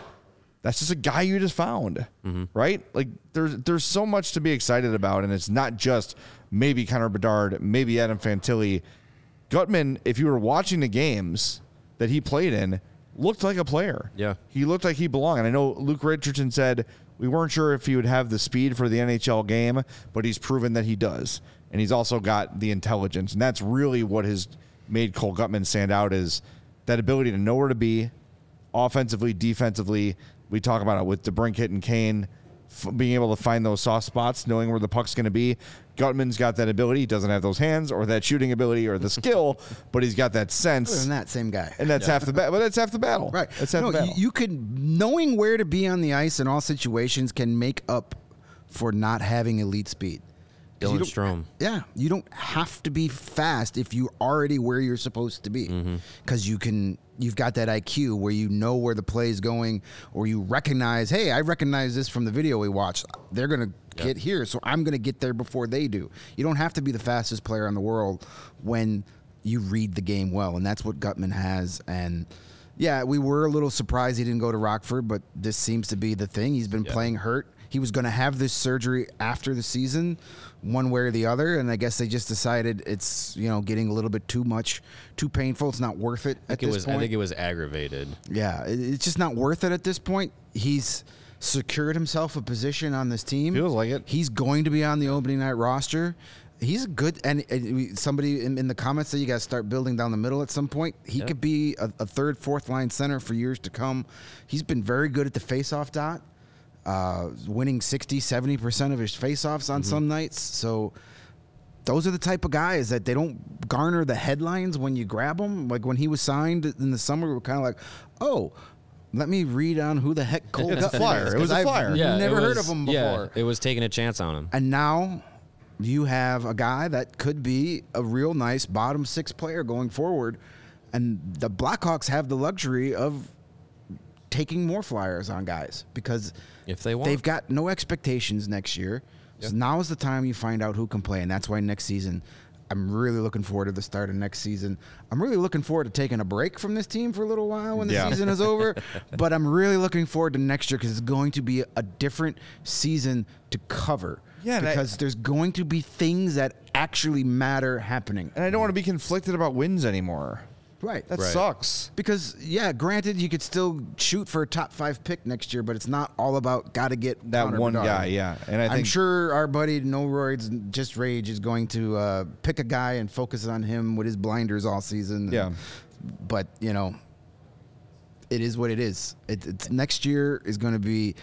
that's just a guy you just found mm-hmm. right like there's there's so much to be excited about and it's not just maybe Connor Bedard maybe Adam Fantilli Guttman if you were watching the games that he played in looked like a player. Yeah. he looked like he belonged. And I know Luke Richardson said we weren't sure if he would have the speed for the NHL game but he's proven that he does. And he's also got the intelligence. And that's really what has made Cole Guttman stand out is that ability to know where to be offensively, defensively. We talk about it with DeBrincat and Kane f- being able to find those soft spots, knowing where the puck's going to be. Guttman's got that ability. He doesn't have those hands or that shooting ability or the skill, but he's got that Other sense. than that, same guy. And that's half the battle. But that's half the battle. Right. That's half no, the battle. you, you could knowing where to be on the ice in all situations can make up for not having elite speed. Dylan Strome. Yeah, you don't have to be fast if you're already where you're supposed to be, Mm-hmm. because you can. You've got that IQ where you know where the play is going, or you recognize, hey, I recognize this from the video we watched. They're gonna get here, so I'm gonna get there before they do. You don't have to be the fastest player in the world when you read the game well, and that's what Guttman has. And yeah, we were a little surprised he didn't go to Rockford, but this seems to be the thing. He's been playing hurt. He was going to have this surgery after the season, one way or the other, and I guess they just decided it's you know getting a little bit too much, too painful. It's not worth it I at think it this was point. I think it was aggravated. yeah, it- it's just not worth it at this point. He's secured himself a position on this team. Feels like it. He's going to be on the opening night roster. He's a good, and, and somebody in, in the comments said you got to start building down the middle at some point. He Yeah. could be a, a third, fourth line center for years to come. He's been very good at the faceoff dot, uh, winning 60, 70% of his faceoffs on some nights. So those are the type of guys that they don't garner the headlines when you grab them. Like when he was signed in the summer, we were kind of like, oh, let me read on who the heck Cole It's a Guttman flyer. is, It was 'cause a I've flyer. Yeah, never it heard of him Yeah, before. it was taking a chance on him. And now you have a guy that could be a real nice bottom six player going forward. And the Blackhawks have the luxury of taking more flyers on guys because If they want. they've got no expectations next year. So now is the time you find out who can play, and that's why next season. I'm really looking forward to the start of next season. I'm really looking forward to taking a break from this team for a little while when the Yeah. season is over. but I'm really looking forward to next year because it's going to be a different season to cover. Yeah, and I- because there's going to be things that actually matter happening. and I don't want to be conflicted about wins anymore. Right. That Right. sucks. Because yeah, granted, you could still shoot for a top five pick next year, but it's not all about got to get That Connor one Bedard. guy, yeah. And I I'm think sure our buddy No Roids Just Rage is going to uh, pick a guy and focus on him with his blinders all season. Yeah. but you know, it is what it is. It, it's next year is going to be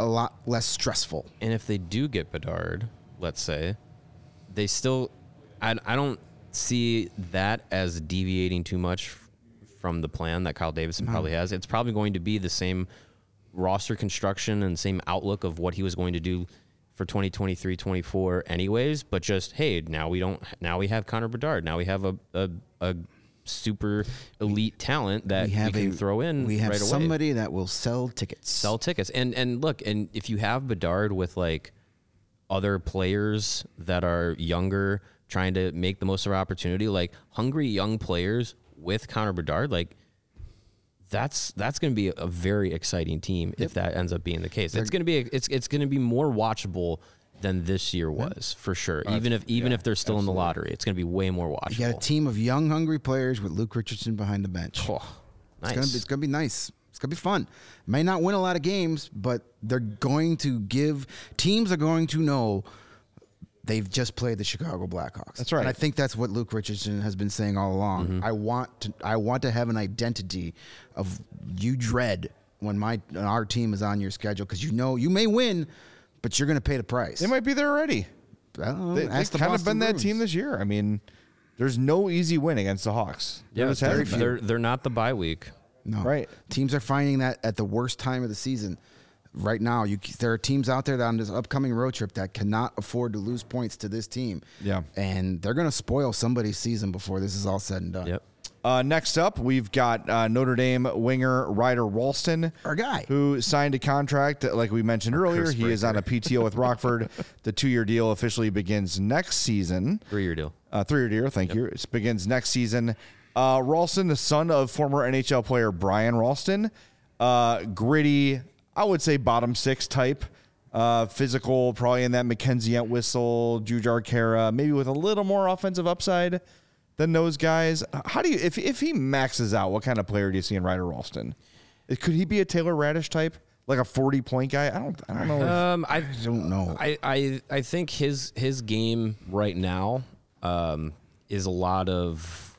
a lot less stressful. And if they do get Bedard, let's say, they still, I, I don't see that as deviating too much from the plan that Kyle Davidson mm-hmm. probably has. It's probably going to be the same roster construction and same outlook of what he was going to do for 2023 24 anyways but just hey now we don't now we have Connor Bedard now we have a a, a super elite talent that we, can throw in We have right away somebody that will sell tickets. sell tickets. And and look, and if you have Bedard with like other players that are younger, trying to make the most of our opportunity, like hungry young players with Connor Bedard, like that's that's going to be a very exciting team if that ends up being the case. it's going to be it's it's going to be more watchable than this year was for sure. even if even if they're still in the lottery, it's going to be way more watchable. You got a team of young, hungry players with Luke Richardson behind the bench. Oh, nice. it's gonna be nice. It's gonna be fun. May not win a lot of games, but they're going to give teams are going to know they've just played the Chicago Blackhawks. That's right. And I think that's what Luke Richardson has been saying all along. Mm-hmm. I want to I want to have an identity of you dread when my when our team is on your schedule because you know you may win, but you're gonna pay the price. they might be there already. I don't know, They, have ask the kind of Boston been that Bruins. team this year. I mean, there's no easy win against the Hawks. There yeah, just they're, hasn't they're they're not the bye week. No. Right. Teams are finding that at the worst time of the season. Right now, you there are teams out there that on this upcoming road trip that cannot afford to lose points to this team. Yeah. and they're going to spoil somebody's season before this is all said and done. Yep. Uh, next up, we've got uh, Notre Dame winger Ryder Rolston, Our guy. who signed a contract like we mentioned earlier. He is on a PTO with Rockford. the two-year deal officially begins next season. Three year deal. Uh, three-year deal, thank you. It begins next season. Uh, Rolston, the son of former NHL player Brian Rolston, uh, gritty, I would say bottom six type, uh, physical, probably in that MacKenzie Entwistle, Jujhar Khaira, maybe with a little more offensive upside than those guys. How do you, if if he maxes out, what kind of player do you see in Ryder Rolston? Could he be a Taylor Raddysh type, like a forty point guy? I don't, I don't know. if- Um, I, don't know. I, I, I think his his game right now um, is a lot of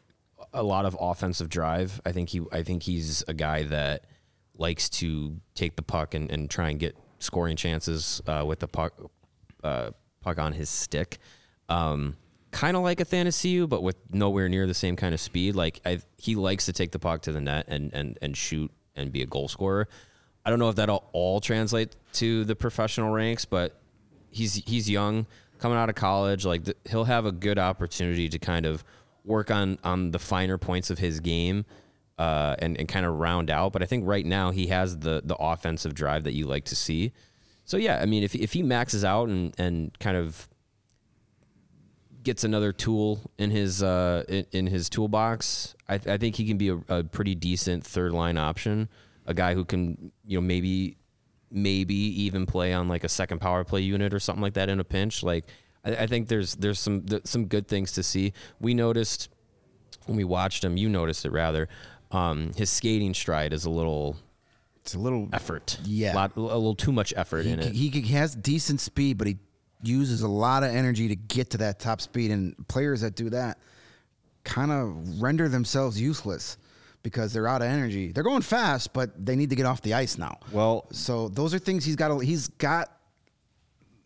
a lot of offensive drive. I think he I think he's a guy that likes to take the puck and, and try and get scoring chances uh, with the puck uh, puck on his stick. Um, kind of like a Athanasiu, but with nowhere near the same kind of speed. Like I, he likes to take the puck to the net and and and shoot and be a goal scorer. I don't know if that'll all translate to the professional ranks, but he's he's young, coming out of college. Like he'll have a good opportunity to kind of work on on the finer points of his game. Uh, and, and kind of round out, but I think right now he has the the offensive drive that you like to see. So yeah, I mean, if if he maxes out and and kind of gets another tool in his uh, in, in his toolbox, I, I think he can be a, a pretty decent third line option. A guy who can you know maybe maybe even play on like a second power play unit or something like that in a pinch. Like I, I think there's there's some th- some good things to see. We noticed when we watched him. You noticed it rather. Um, his skating stride is a little It's a little effort. Yeah. Lot, a little too much effort He, in it. he, he has decent speed, but he uses a lot of energy to get to that top speed. And players that do that kind of render themselves useless because they're out of energy. They're going fast, but they need to get off the ice now. Well- so those are things he's got. He's got.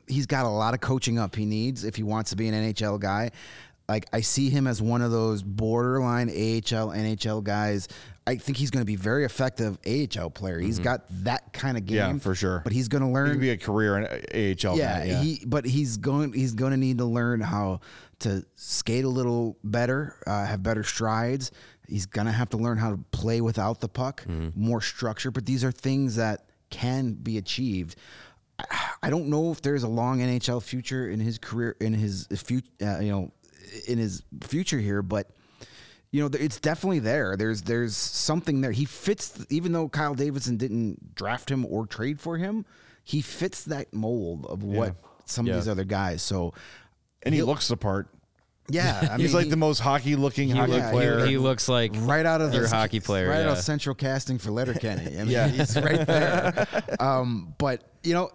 He's got a lot of coaching up he needs if he wants to be an NHL guy. Like I see him as one of those borderline AHL NHL guys. I think he's going to be very effective AHL player. He's got that kind of game, Yeah, for sure. But he's going to he learn be a career in AHL. yeah, guy, yeah. he but he's going he's going to need to learn how to skate a little better, uh, have better strides. He's going to have to learn how to play without the puck, more structure. But these are things that can be achieved. I, don't know if there's a long NHL future in his career, in his future, uh, you know, in his future here, but you know, it's definitely there. There's there's something there. He fits, even though Kyle Davidson didn't draft him or trade for him, he fits that mold of what some Yeah. of these other guys. So, and he looks the part. Yeah, I He's mean, like the most hockey-looking hockey look- he- player. He looks like right out of your the hockey player. right yeah. out of central casting for Letterkenny. I mean, Yeah. he's right there. Um, but you know,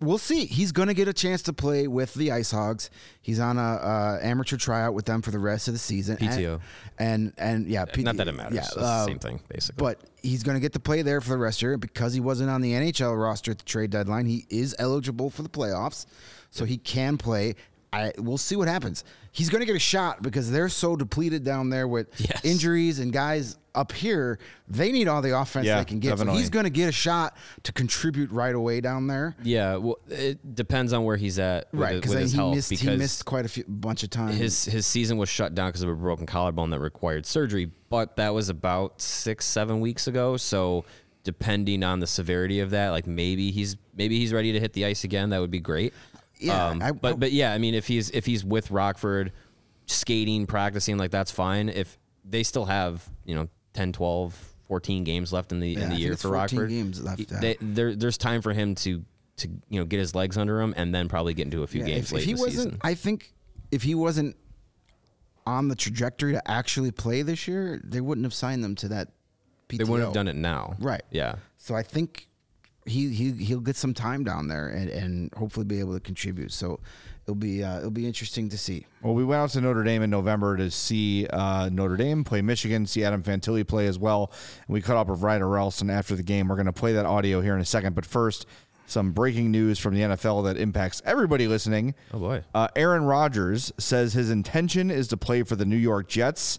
we'll see. He's going to get a chance to play with the Ice Hogs. He's on a uh, amateur tryout with them for the rest of the season. And- PTO. and and, yeah, P- Not that it matters. Yeah, uh, same thing, basically. But he's going to get to play there for the rest of the year because he wasn't on the NHL roster at the trade deadline. He is eligible for the playoffs, so he can play. I we'll see what happens. He's going to get a shot because they're so depleted down there with Yes. injuries and guys up here. They need all the offense Yeah, they can get. definitely. So he's going to get a shot to contribute right away down there. yeah, well, it depends on where he's at with, Right, it- with because his he health. missed because he missed quite a few bunch of times. his his season was shut down because of a broken collarbone that required surgery, but that was about six seven weeks ago. So depending on the severity of that, like maybe he's maybe he's ready to hit the ice again. That would be great. Yeah, Um, I- but I- but yeah, I mean, if he's if he's with Rockford, skating, practicing, like that's fine. If they still have you know 10, 12, 14 games left in the Yeah, in the year for 14 Rockford, games left, they, there there's time for him to to you know get his legs under him and then probably get into a few Yeah, games if, late if he wasn't, season. I think if he wasn't on the trajectory to actually play this year, they wouldn't have signed them to that. PTO. They wouldn't have done it now, Right. Yeah. So I think he he he'll get some time down there and, and hopefully be able to contribute. So it'll be uh, it'll be interesting to see. Well, we went out to Notre Dame in November to see uh, Notre Dame play Michigan, see Adam Fantilli play as well. And we caught up with Ryder Rolston after the game. We're going to play that audio here in a second. But first, some breaking news from the NFL that impacts everybody listening. Oh, boy. Uh, Aaron Rodgers says his intention is to play for the New York Jets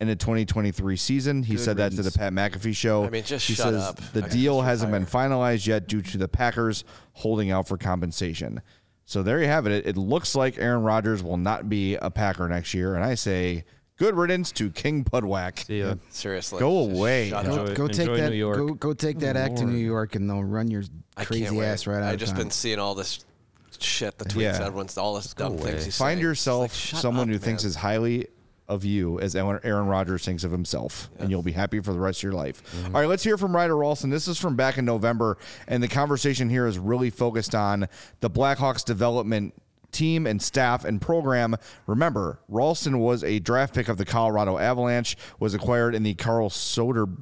in the 2023 season. He said that to the Pat McAfee show. I mean, just he shut says up. the I deal just hasn't been finalized yet due to the Packers holding out for compensation. So there you have it. It, it looks like Aaron Rodgers will not be a Packer next year, and I say good riddance to King Pudwack. See ya. Seriously. Go just away. Shut up. it. Go take Enjoy that. New York. Go go take that act to New York, and they'll run your I crazy can't wait. ass right out I've of just town. been seeing all this shit, the tweets, Yeah. everyone's all this dumb away. things. He's Find saying. yourself like, shut someone up, who thinks man. as highly of you as Aaron Rodgers thinks of himself, and you'll be happy for the rest of your life. Mm-hmm. All right, let's hear from Ryder Rolston. This is from back in November, and the conversation here is really focused on the Blackhawks development team and staff and program. Remember, Rolston was a draft pick of the Colorado Avalanche, was acquired in the Carl Soderberg.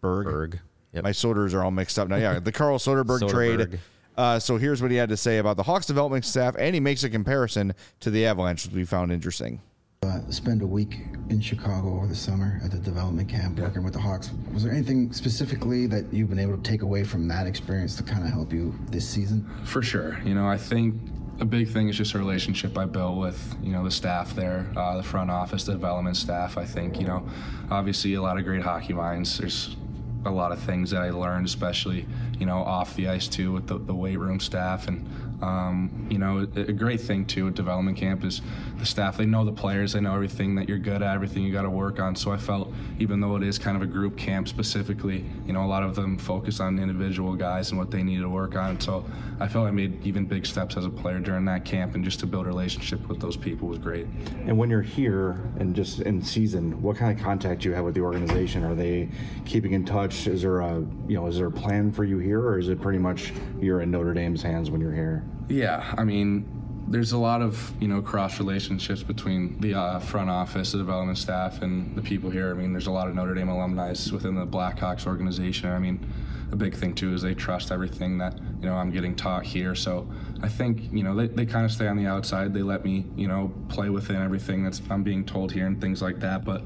Berg. Yep. My Soders are all mixed up now. Yeah, the Carl Soderberg, trade. Uh, so here's what he had to say about the Hawks development staff, and he makes a comparison to the Avalanche, which we found interesting. Uh, spend a week in Chicago over the summer at the development camp working with the Hawks. Was there anything specifically that you've been able to take away from that experience to kind of help you this season? For sure. You know, I think a big thing is just a relationship I built with, you know, the staff there, uh, the front office, the development staff. I think, you know, obviously a lot of great hockey minds. There's a lot of things that I learned, especially, you know, off the ice too with the, the weight room staff. And, um, you know, a great thing too at development camp is the staff. They know the players. They know everything that you're good at, everything you got to work on. So I felt, even though it is kind of a group camp specifically, you know, a lot of them focus on individual guys and what they need to work on. So I felt I made even big steps as a player during that camp, and just to build a relationship with those people was great. And when you're here and just in season, what kind of contact do you have with the organization? Are they keeping in touch? Is there a you know is there a plan for you here, or is it pretty much you're in Notre Dame's hands when you're here? Yeah, I mean, there's a lot of you know cross relationships between the uh, front office, the development staff, and the people here. I mean, there's a lot of Notre Dame alumni within the Blackhawks organization. I mean, a big thing too is they trust everything that you know I'm getting taught here. So I think you know they, they kind of stay on the outside. They let me you know play within everything that's I'm being told here and things like that. But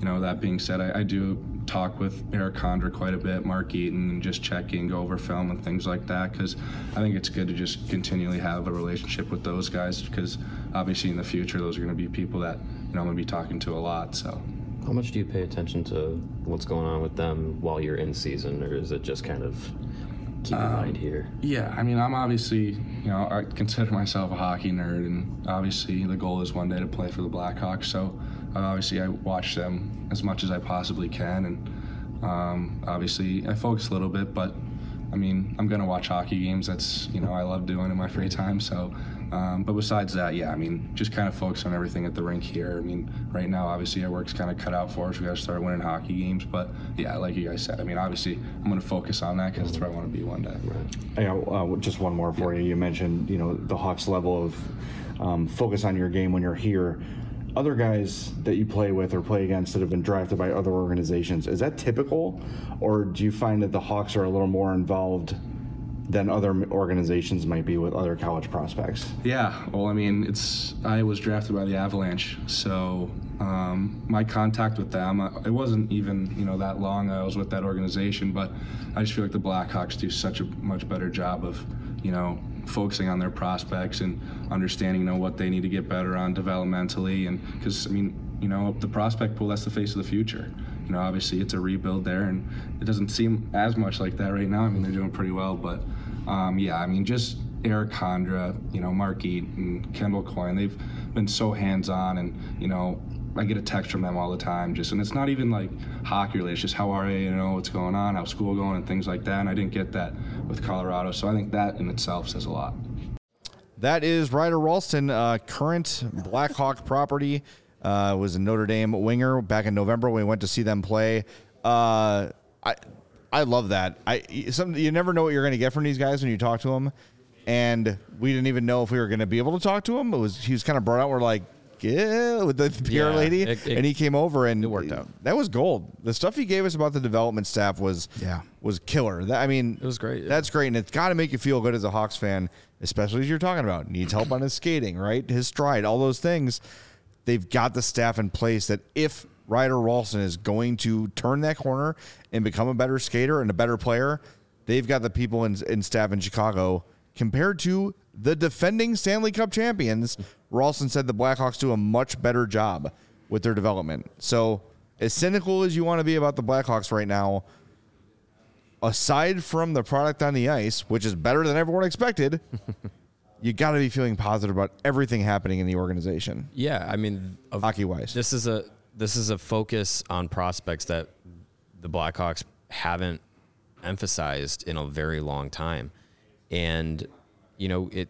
you know that being said, I, I do talk with Erik Condra quite a bit, Mark Eaton, and just check in, go over film and things like that. Because I think it's good to just continually have a relationship with those guys. Because obviously in the future, those are going to be people that you know I'm going to be talking to a lot. So. How much do you pay attention to what's going on with them while you're in season, or is it just kind of keep Um, mind here? Yeah, I mean, I'm obviously, you know, I consider myself a hockey nerd, and obviously the goal is one day to play for the Blackhawks. So uh, obviously I watch them as much as I possibly can, and um, obviously I focus a little bit, but I mean, I'm gonna watch hockey games. That's you know I love doing in my free time. So, um, but besides that, yeah, I mean, just kind of focus on everything at the rink here. I mean, right now, obviously our work's kind of cut out for us. We got to start winning hockey games. But yeah, like you guys said, I mean, obviously I'm gonna focus on that because that's where I want to be one day. You know, uh, just one more for you. You mentioned you know the Hawks level of um, focus on your game when you're here. Other guys that you play with or play against that have been drafted by other organizations, is that typical, or do you find that the Hawks are a little more involved than other organizations might be with other college prospects? Yeah, well, I mean, it's I was drafted by the Avalanche, so um, my contact with them, uh, it wasn't even you know that long I was with that organization, but I just feel like the Blackhawks do such a much better job of you know focusing on their prospects and understanding you know what they need to get better on developmentally, and because I mean you know the prospect pool that's the face of the future. You know, obviously it's a rebuild there, and it doesn't seem as much like that right now. I mean, they're doing pretty well, but um, yeah, I mean, just Erik Condra, you know, Mark Eaton, and Kendall Coyne, they've been so hands-on, and you know, I get a text from them all the time, just, and it's not even like hockey related. It's just how are you, you know, what's going on, how's school going, and things like that. And I didn't get that with Colorado, so I think that in itself says a lot. That is Ryder Rolston, uh, current Blackhawk property. Uh, was a Notre Dame winger back in November when we went to see them play. Uh, I I love that. I some you never know what you're going to get from these guys when you talk to them, and we didn't even know if we were going to be able to talk to him. It was he was kind of brought out. We're like. Yeah, with the PR Yeah, lady, it- it- and he came over and it worked out. That was gold. The stuff he gave us about the development staff was Yeah. was killer. That, I mean, It was great, yeah. That's great, and it's got to make you feel good as a Hawks fan, especially as you're talking about needs help on his skating, right? His stride, all those things. They've got the staff in place that if Ryder Rolston is going to turn that corner and become a better skater and a better player, they've got the people in, in staff in Chicago compared to the defending Stanley Cup champions. Rolston said the Blackhawks do a much better job with their development. So, as cynical as you want to be about the Blackhawks right now, aside from the product on the ice, which is better than everyone expected, you got to be feeling positive about everything happening in the organization, Yeah, I mean, hockey wise. this is a this is a focus on prospects that the Blackhawks haven't emphasized in a very long time, and you know it.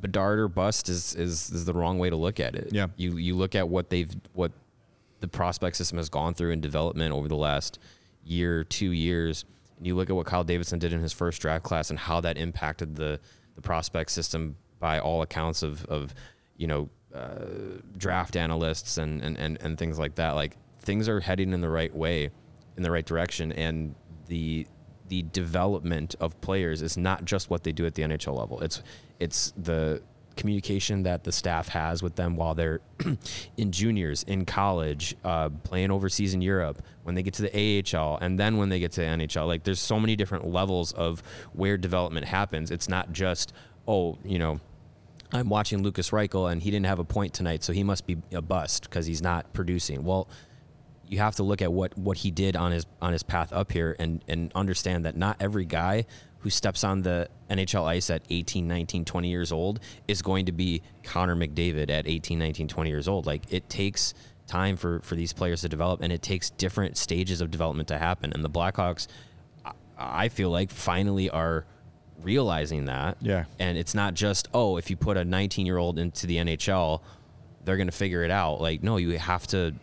Bedard or bust is, is is the wrong way to look at it. Yeah. you you look at what they've what the prospect system has gone through in development over the last year, two years, and you look at what Kyle Davidson did in his first draft class and how that impacted the the prospect system by all accounts of of you know uh, draft analysts and, and and and things like that. Like things are heading in the right way, in the right direction, and the the development of players is not just what they do at the NHL level. It's it's the communication that the staff has with them while they're in juniors, in college, uh, playing overseas in Europe, when they get to the AHL, and then when they get to the NHL. Like there's so many different levels of where development happens. It's not just oh, you know, I'm watching Lukas Reichel and he didn't have a point tonight, so he must be a bust because he's not producing. Well, you have to look at what what he did on his on his path up here and and understand that not every guy who steps on the NHL ice at 18, 19, 20 years old is going to be Connor McDavid at 18, 19, 20 years old. Like it takes time for for these players to develop and it takes different stages of development to happen. And the Blackhawks I- feel like finally are realizing that. Yeah. And it's not just, oh, if you put a 19 year old into the NHL, they're going to figure it out. Like, no, you have to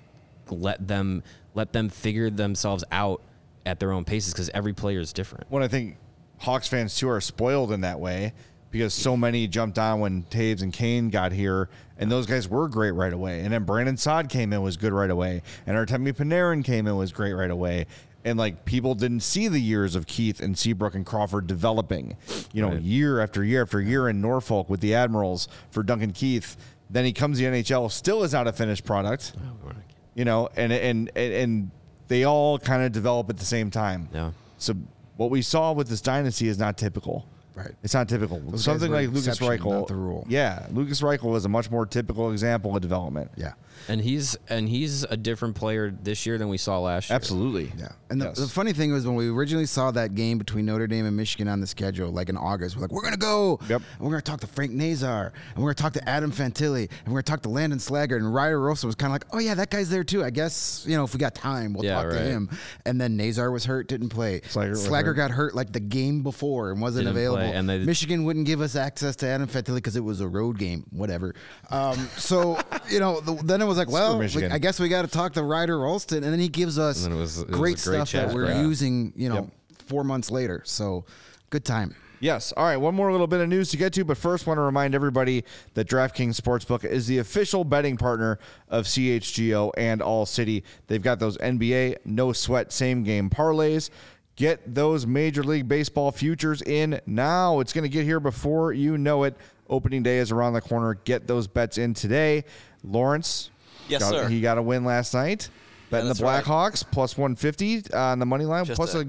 let them let them figure themselves out at their own paces because every player is different. when I think Hawks fans too are spoiled in that way because so many jumped on when Toews and Kane got here, and those guys were great right away. And then Brandon Saad came in was good right away, and Artemi Panarin came in was great right away. And like people didn't see the years of Keith and Seabrook and Crawford developing, you know, Right. year after year after year in Norfolk with the Admirals for Duncan Keith. Then he comes to the NHL, still is not a finished product, oh, you know, and and and, and they all kind of develop at the same time. Yeah. So what we saw with this dynasty is not typical. Right. It's not typical. guys Something were like the Lukas exception, Reichel. not the rule. Yeah, Lukas Reichel was a much more typical example of development. Yeah. And he's and he's a different player this year than we saw last year. Absolutely. Yeah. And the, Yes. the funny thing was when we originally saw that game between Notre Dame and Michigan on the schedule, like in August, we're like, we're gonna go. Yep. And we're gonna talk to Frank Nazar, and we're gonna talk to Adam Fantilli, and we're gonna talk to Landon Slaggert. And Ryder Rosa was kind of like, oh yeah, that guy's there too. I guess you know if we got time, we'll Yeah, talk to right. him. And then Nazar was hurt, didn't play. Slaggert was Slaggert hurt. got hurt like the game before and wasn't Didn't available. play, and they- Michigan wouldn't give us access to Adam Fantilli because it was a road game. Whatever. Um, so you know, the, then it was like, well, we- I guess we got to talk to Ryder Rolston, and then he gives us was- it was great great stuff that we're yeah. using, you know, Yep. four months later. So good time. Yes. All right. One more little bit of news to get to, but first, want to remind everybody that DraftKings Sportsbook is the official betting partner of CHGO and All City. They've got those NBA no sweat same game parlays. Get those Major League Baseball futures in now. It's going to get here before you know it. Opening day is around the corner. Get those bets in today. Lawrence, Yes, got- sir. He got a win last night. Betting the that's right. Blackhawks plus 150 on the money line. Just Plus a- a,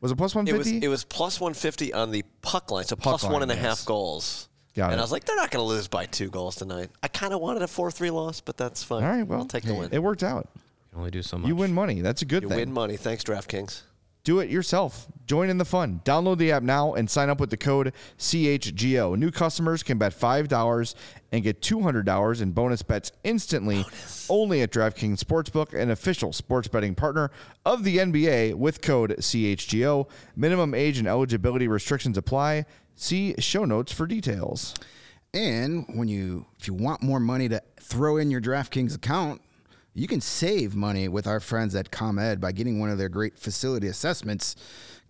was it plus It was 150? it was plus 150 on the puck line, so Puck plus one line, and a half goals. Got and it. I was like, they're not going to lose by two goals tonight. I kind of wanted a 4 3 loss, but that's fine. All right. Well, I'll take the win. It worked out. Can only do so much. You win money. That's a good You thing. You win money. Thanks, DraftKings. Do it yourself. Join in the fun. Download the app now and sign up with the code CHGO. New customers can bet $5 and get $200 in bonus bets instantly only at DraftKings Sportsbook, an official sports betting partner of the NBA with code CHGO. Minimum age and eligibility restrictions apply. See show notes for details. And when you, if you want more money to throw in your DraftKings account, you can save money with our friends at ComEd by getting one of their great facility assessments.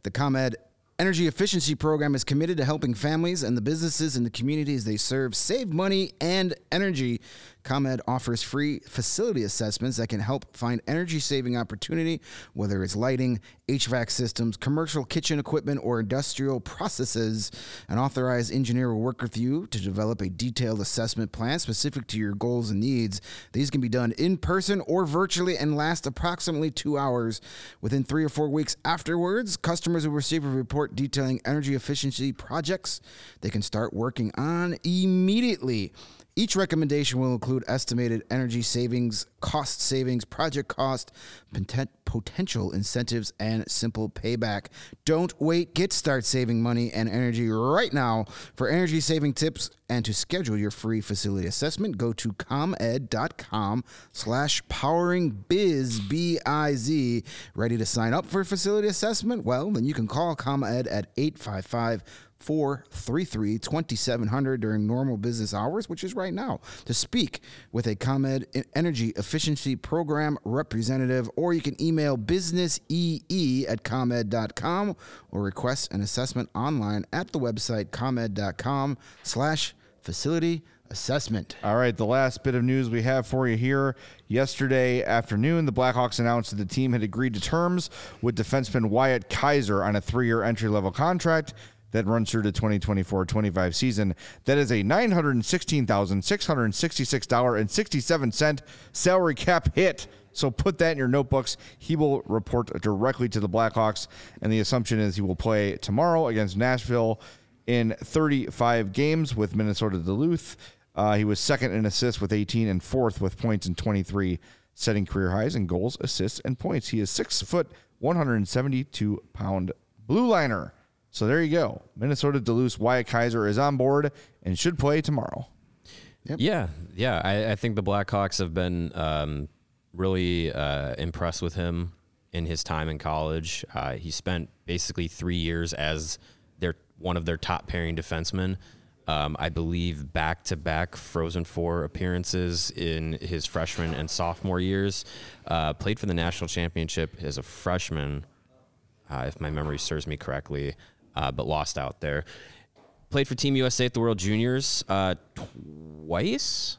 The ComEd Energy Efficiency Program is committed to helping families and the businesses in the communities they serve save money and energy. ComEd offers free facility assessments that can help find energy saving opportunity, whether it's lighting, HVAC systems, commercial kitchen equipment, or industrial processes. An authorized engineer will work with you to develop a detailed assessment plan specific to your goals and needs. These can be done in person or virtually and last approximately two hours. Within three or four weeks afterwards, customers will receive a report detailing energy efficiency projects they can start working on immediately. Each recommendation will include estimated energy savings, cost savings, project cost, poten- potential incentives, and simple payback. Don't wait. Get start saving money and energy right now. For energy saving tips and to schedule your free facility assessment, go to comed.com slash powering biz, B-I-Z. Ready to sign up for facility assessment? Well, then you can call ComEd at 855 433 2700 during normal business hours, which is right now, to speak with a ComEd Energy Efficiency Program representative, or you can email businessee at comed.com or request an assessment online at the website comed.com slash facility assessment. All right, the last bit of news we have for you here. Yesterday afternoon, the Blackhawks announced that the team had agreed to terms with defenseman Wyatt Kaiser on a three year entry level contract that runs through the 2024 25 season. That is a $916,666.67 salary cap hit. So put that in your notebooks. He will report directly to the Blackhawks, and the assumption is he will play tomorrow against Nashville in 35 games with Minnesota Duluth. Uh, he was second in assists with 18 and fourth with points in 23, setting career highs in goals, assists, and points. He is six foot, 172 pound blue liner. So there you go. Minnesota Duluth Wyatt Kaiser is on board and should play tomorrow. Yeah, yeah. I, I think the Blackhawks have been um, really uh, impressed with him in his time in college. Uh, he spent basically three years as their one of their top pairing defensemen. Um, I believe back to back Frozen Four appearances in his freshman and sophomore years. Uh, played for the national championship as a freshman, uh, if my memory serves me correctly, uh, but lost out there. Played for Team USA at the World Juniors uh, twice,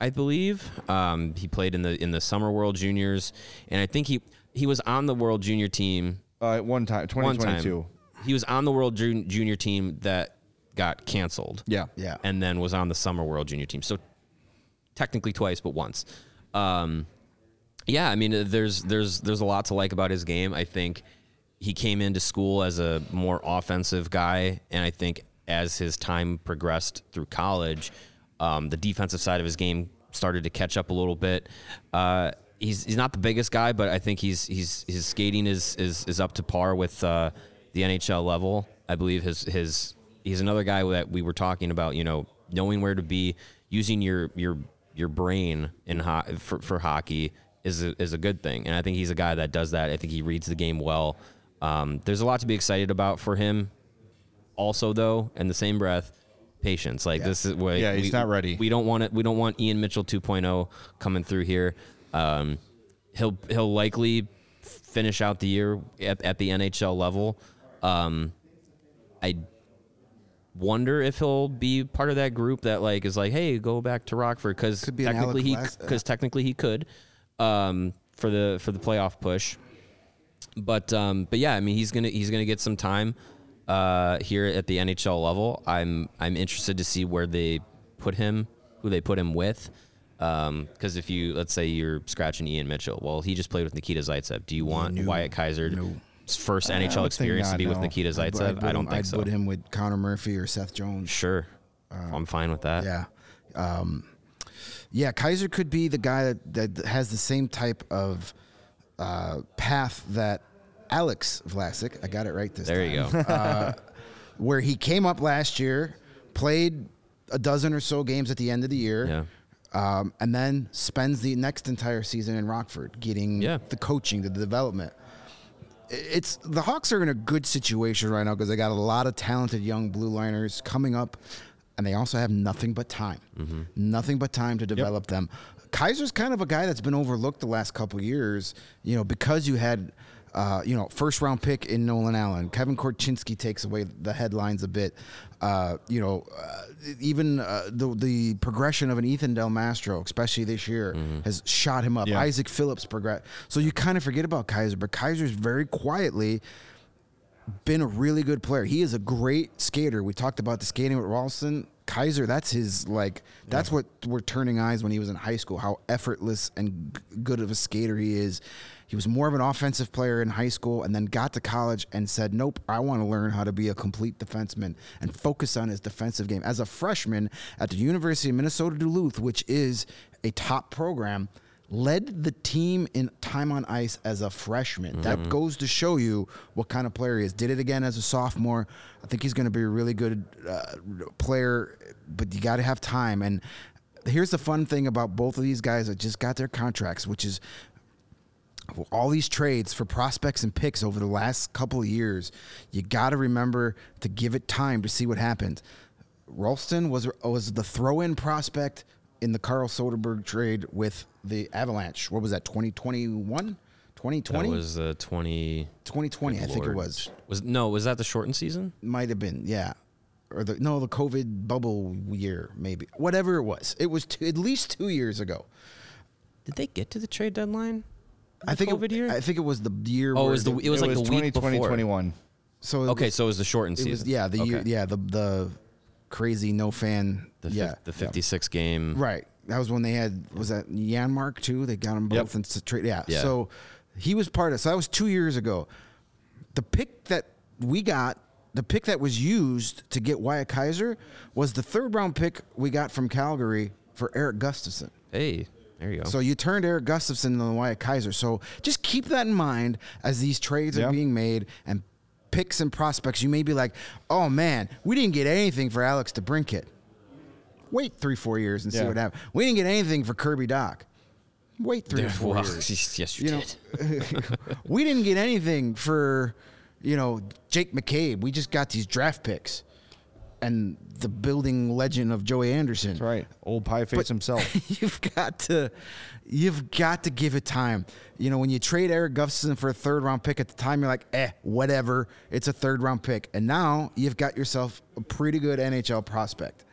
I believe. Um, he played in the in the Summer World Juniors, and I think he he was on the World Junior team Uh, one time, 2022. He was on the World Jun- Junior team that got canceled. Yeah. Yeah. and then was on the Summer World Junior team. So technically twice, but once. Um, yeah, I mean, uh, there's there's there's a lot to like about his game. I think he came into school as a more offensive guy, and I think as his time progressed through college, um, the defensive side of his game started to catch up a little bit. Uh, he's he's not the biggest guy, but I think he's he's his skating is is is up to par with uh, the NHL level. I believe his his he's another guy that we were talking about. You know, knowing where to be, using your your your brain in ho- for, for hockey is a, is a good thing, and I think he's a guy that does that. I think he reads the game well. Um, there's a lot to be excited about for him. Also, though, in the same breath, patience. Like this is what Yeah, he's we- not ready. We don't want it. We don't want Ian Mitchell 2.0 coming through here. Um, he'll he'll likely finish out the year at, at the NHL level. Um, I wonder if he'll be part of that group that like is like, hey, go back to Rockford because be technically he because technically he could um, for the for the playoff push. But um, but yeah, I mean he's gonna he's gonna get some time uh, here at the NHL level. I'm I'm interested to see where they put him, who they put him with. Because if you let's say you're scratching Ian Mitchell, well he just played with Nikita Zaitsev. Do you want Wyatt Kaiser first I NHL experience to not, be with no. Nikita I'd Zaitsev? I'd I don't him- think I'd so. put him with Connor Murphy or Seth Jones. Sure, I'm fine with that. Yeah. Um, yeah, Kaiser could be the guy that, that has the same type of uh, path that Alex Vlasic, I got it right this There time. you go. uh, where he came up last year, played a dozen or so games at the end of the year. Yeah. Um, and then spends the next entire season in Rockford getting Yeah. the coaching, the development. It's the Hawks are in a good situation right now because they got a lot of talented young blue liners coming up, and they also have nothing but time, nothing but time to develop them. Kaiser's kind of a guy that's been overlooked the last couple years, you know, because you had. Uh, you know, first round pick in Nolan Allan. Kevin Korchinski takes away the headlines a bit. Uh, you know, uh, even uh, the the progression of an Ethan Del Mastro, especially this year, has shot him up. Yeah. Isaak Phillips progress. So you kind of forget about Kaiser, but Kaiser's very quietly been a really good player. He is a great skater. We talked about the skating with Rolston. Kaiser, that's his like. That's what we're turning eyes when he was in high school. How effortless and g- good of a skater he is. He was more of an offensive player in high school, and then got to college and said, "Nope, I want to learn how to be a complete defenseman and focus on his defensive game." As a freshman at the University of Minnesota Duluth, which is a top program, led the team in time on ice as a freshman. That goes to show you what kind of player he is. Did it again as a sophomore. I think he's going to be a really good uh, player, but you got to have time. And here's the fun thing about both of these guys that just got their contracts, which is all these trades for prospects and picks over the last couple of years, you got to remember to give it time to see what happens. Rolston was was the throw-in prospect in the Carl Soderberg trade with the Avalanche. What was that? 2021? 2020? That was the 20. 2020, I think it was. Was no? Was that the shortened season? Might have been, yeah. Or the no, the COVID bubble year, maybe. Whatever it was. It was two, at least 2 years ago. Did they get to the trade deadline? I think COVID it, year? I think it was the year Oh, it where was the they- it was it like was the week 2020, before. 21. so it Okay, was- so it was the shortened season. was yeah the year yeah the the crazy no fan The, yeah fif- the 56 game. right that was when they had was that Janmark too they got them Yep. both into trade yeah. Yeah. so he was part of so that was two years ago the pick that we got the pick that was used to get Wyatt Kaiser was the third round pick we got from Calgary for Erik Gustafsson Hey, there you go. so you turned Erik Gustafsson into Wyatt Kaiser. So just keep that in mind as these trades Yeah. are being made and picks and prospects. You may be like, oh man, we didn't get anything for Alex DeBrincat. Wait three, four years and see Yeah. what happens. We didn't get anything for Kirby Dach. Wait three or four Well, years. yes, you, You know, did. we didn't get anything for, you know, Jake McCabe. We just got these draft picks and the building legend of Joey Anderson. That's right. Old pie face But himself. you've got to, you've got to give it time. You know, when you trade Erik Gustafsson for a third round pick at the time, you're like, eh, whatever. It's a third round pick, and now you've got yourself a pretty good NHL prospect.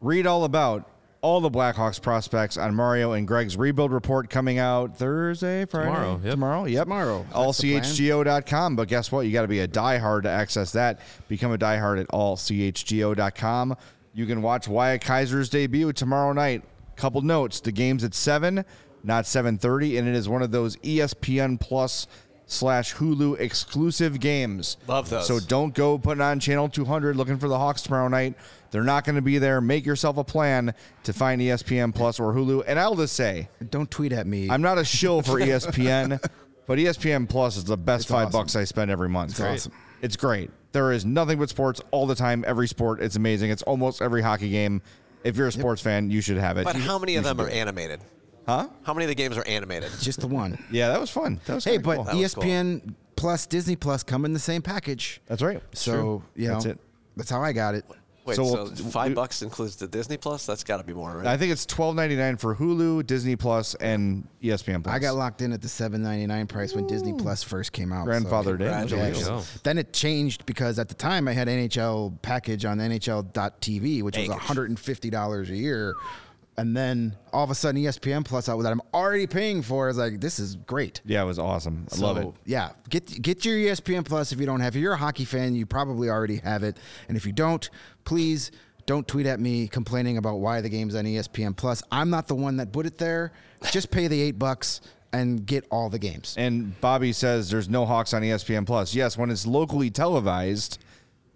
Read all about all the Blackhawks prospects on Mario and Greg's rebuild report coming out Thursday, Friday? Tomorrow, yep. Tomorrow, yep. Tomorrow. That's the plan. allchgo.com. But guess what? You got to be a diehard to access that. Become a diehard at allchgo.com. You can watch Wyatt Kaiser's debut tomorrow night. Couple notes: the game's at seven, not seven thirty, and it is one of those ESPN Plus slash Hulu exclusive games. Love those. So don't go putting on channel 200 looking for the Hawks tomorrow night. They're not going to be there. Make yourself a plan to find ESPN Plus or Hulu. And I'll just say, Don't tweet at me. I'm not a shill for ESPN, but ESPN Plus is the best five awesome. bucks I spend every month. It's awesome. It's great. There is nothing but sports all the time, every sport. It's amazing. It's almost every hockey game. If you're a sports fan, you should have it. But You- how many of them are do it. animated? Huh? How many of the games are animated? just the one. Yeah, that was fun. That was Hey, kinda but cool. That was cool. ESPN Plus Disney Plus come in the same package. that's right. It's So true. you know, that's it. That's how I got it. Wait, So so, we'll- five we- bucks includes the Disney Plus? That's got to be more, right? I think it's twelve ninety nine for Hulu, Disney Plus, and ESPN Plus. I got locked in at the seven ninety nine price when Disney Plus first came out. so- Grandfather Day. Congratulations. Go. Then it changed because at the time I had NHL package on NHL.tv, which was Package. $150 a year. And then all of a sudden ESPN Plus out with that I'm already paying for is like this is great. Yeah, it was awesome. I love it. Yeah, get get your ESPN Plus if you don't have. If you're a hockey fan, you probably already have it. And if you don't, please don't tweet at me complaining about why the game's on ESPN Plus. I'm not the one that put it there. Just pay the eight bucks and get all the games. And Bobby says there's no Hawks on ESPN Plus. Yes, when it's locally televised,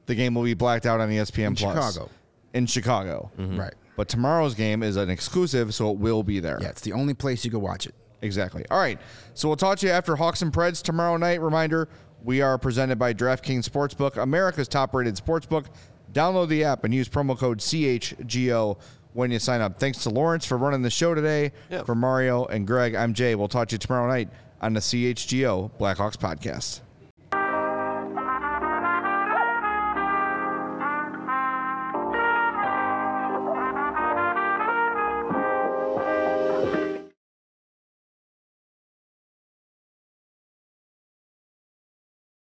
the game will be blacked out on ESPN In Plus. Chicago. In Chicago. Mm-hmm. Right. But tomorrow's game is an exclusive, so it will be there. Yeah, it's the only place you can watch it. Exactly. All right. So we'll talk to you after Hawks and Preds tomorrow night. Reminder we are presented by DraftKings Sportsbook, America's top rated sportsbook. Download the app and use promo code CHGO when you sign up. Thanks to Lawrence for running the show today. Yeah. For Mario and Greg, I'm Jay. We'll talk to you tomorrow night on the CHGO Blackhawks podcast.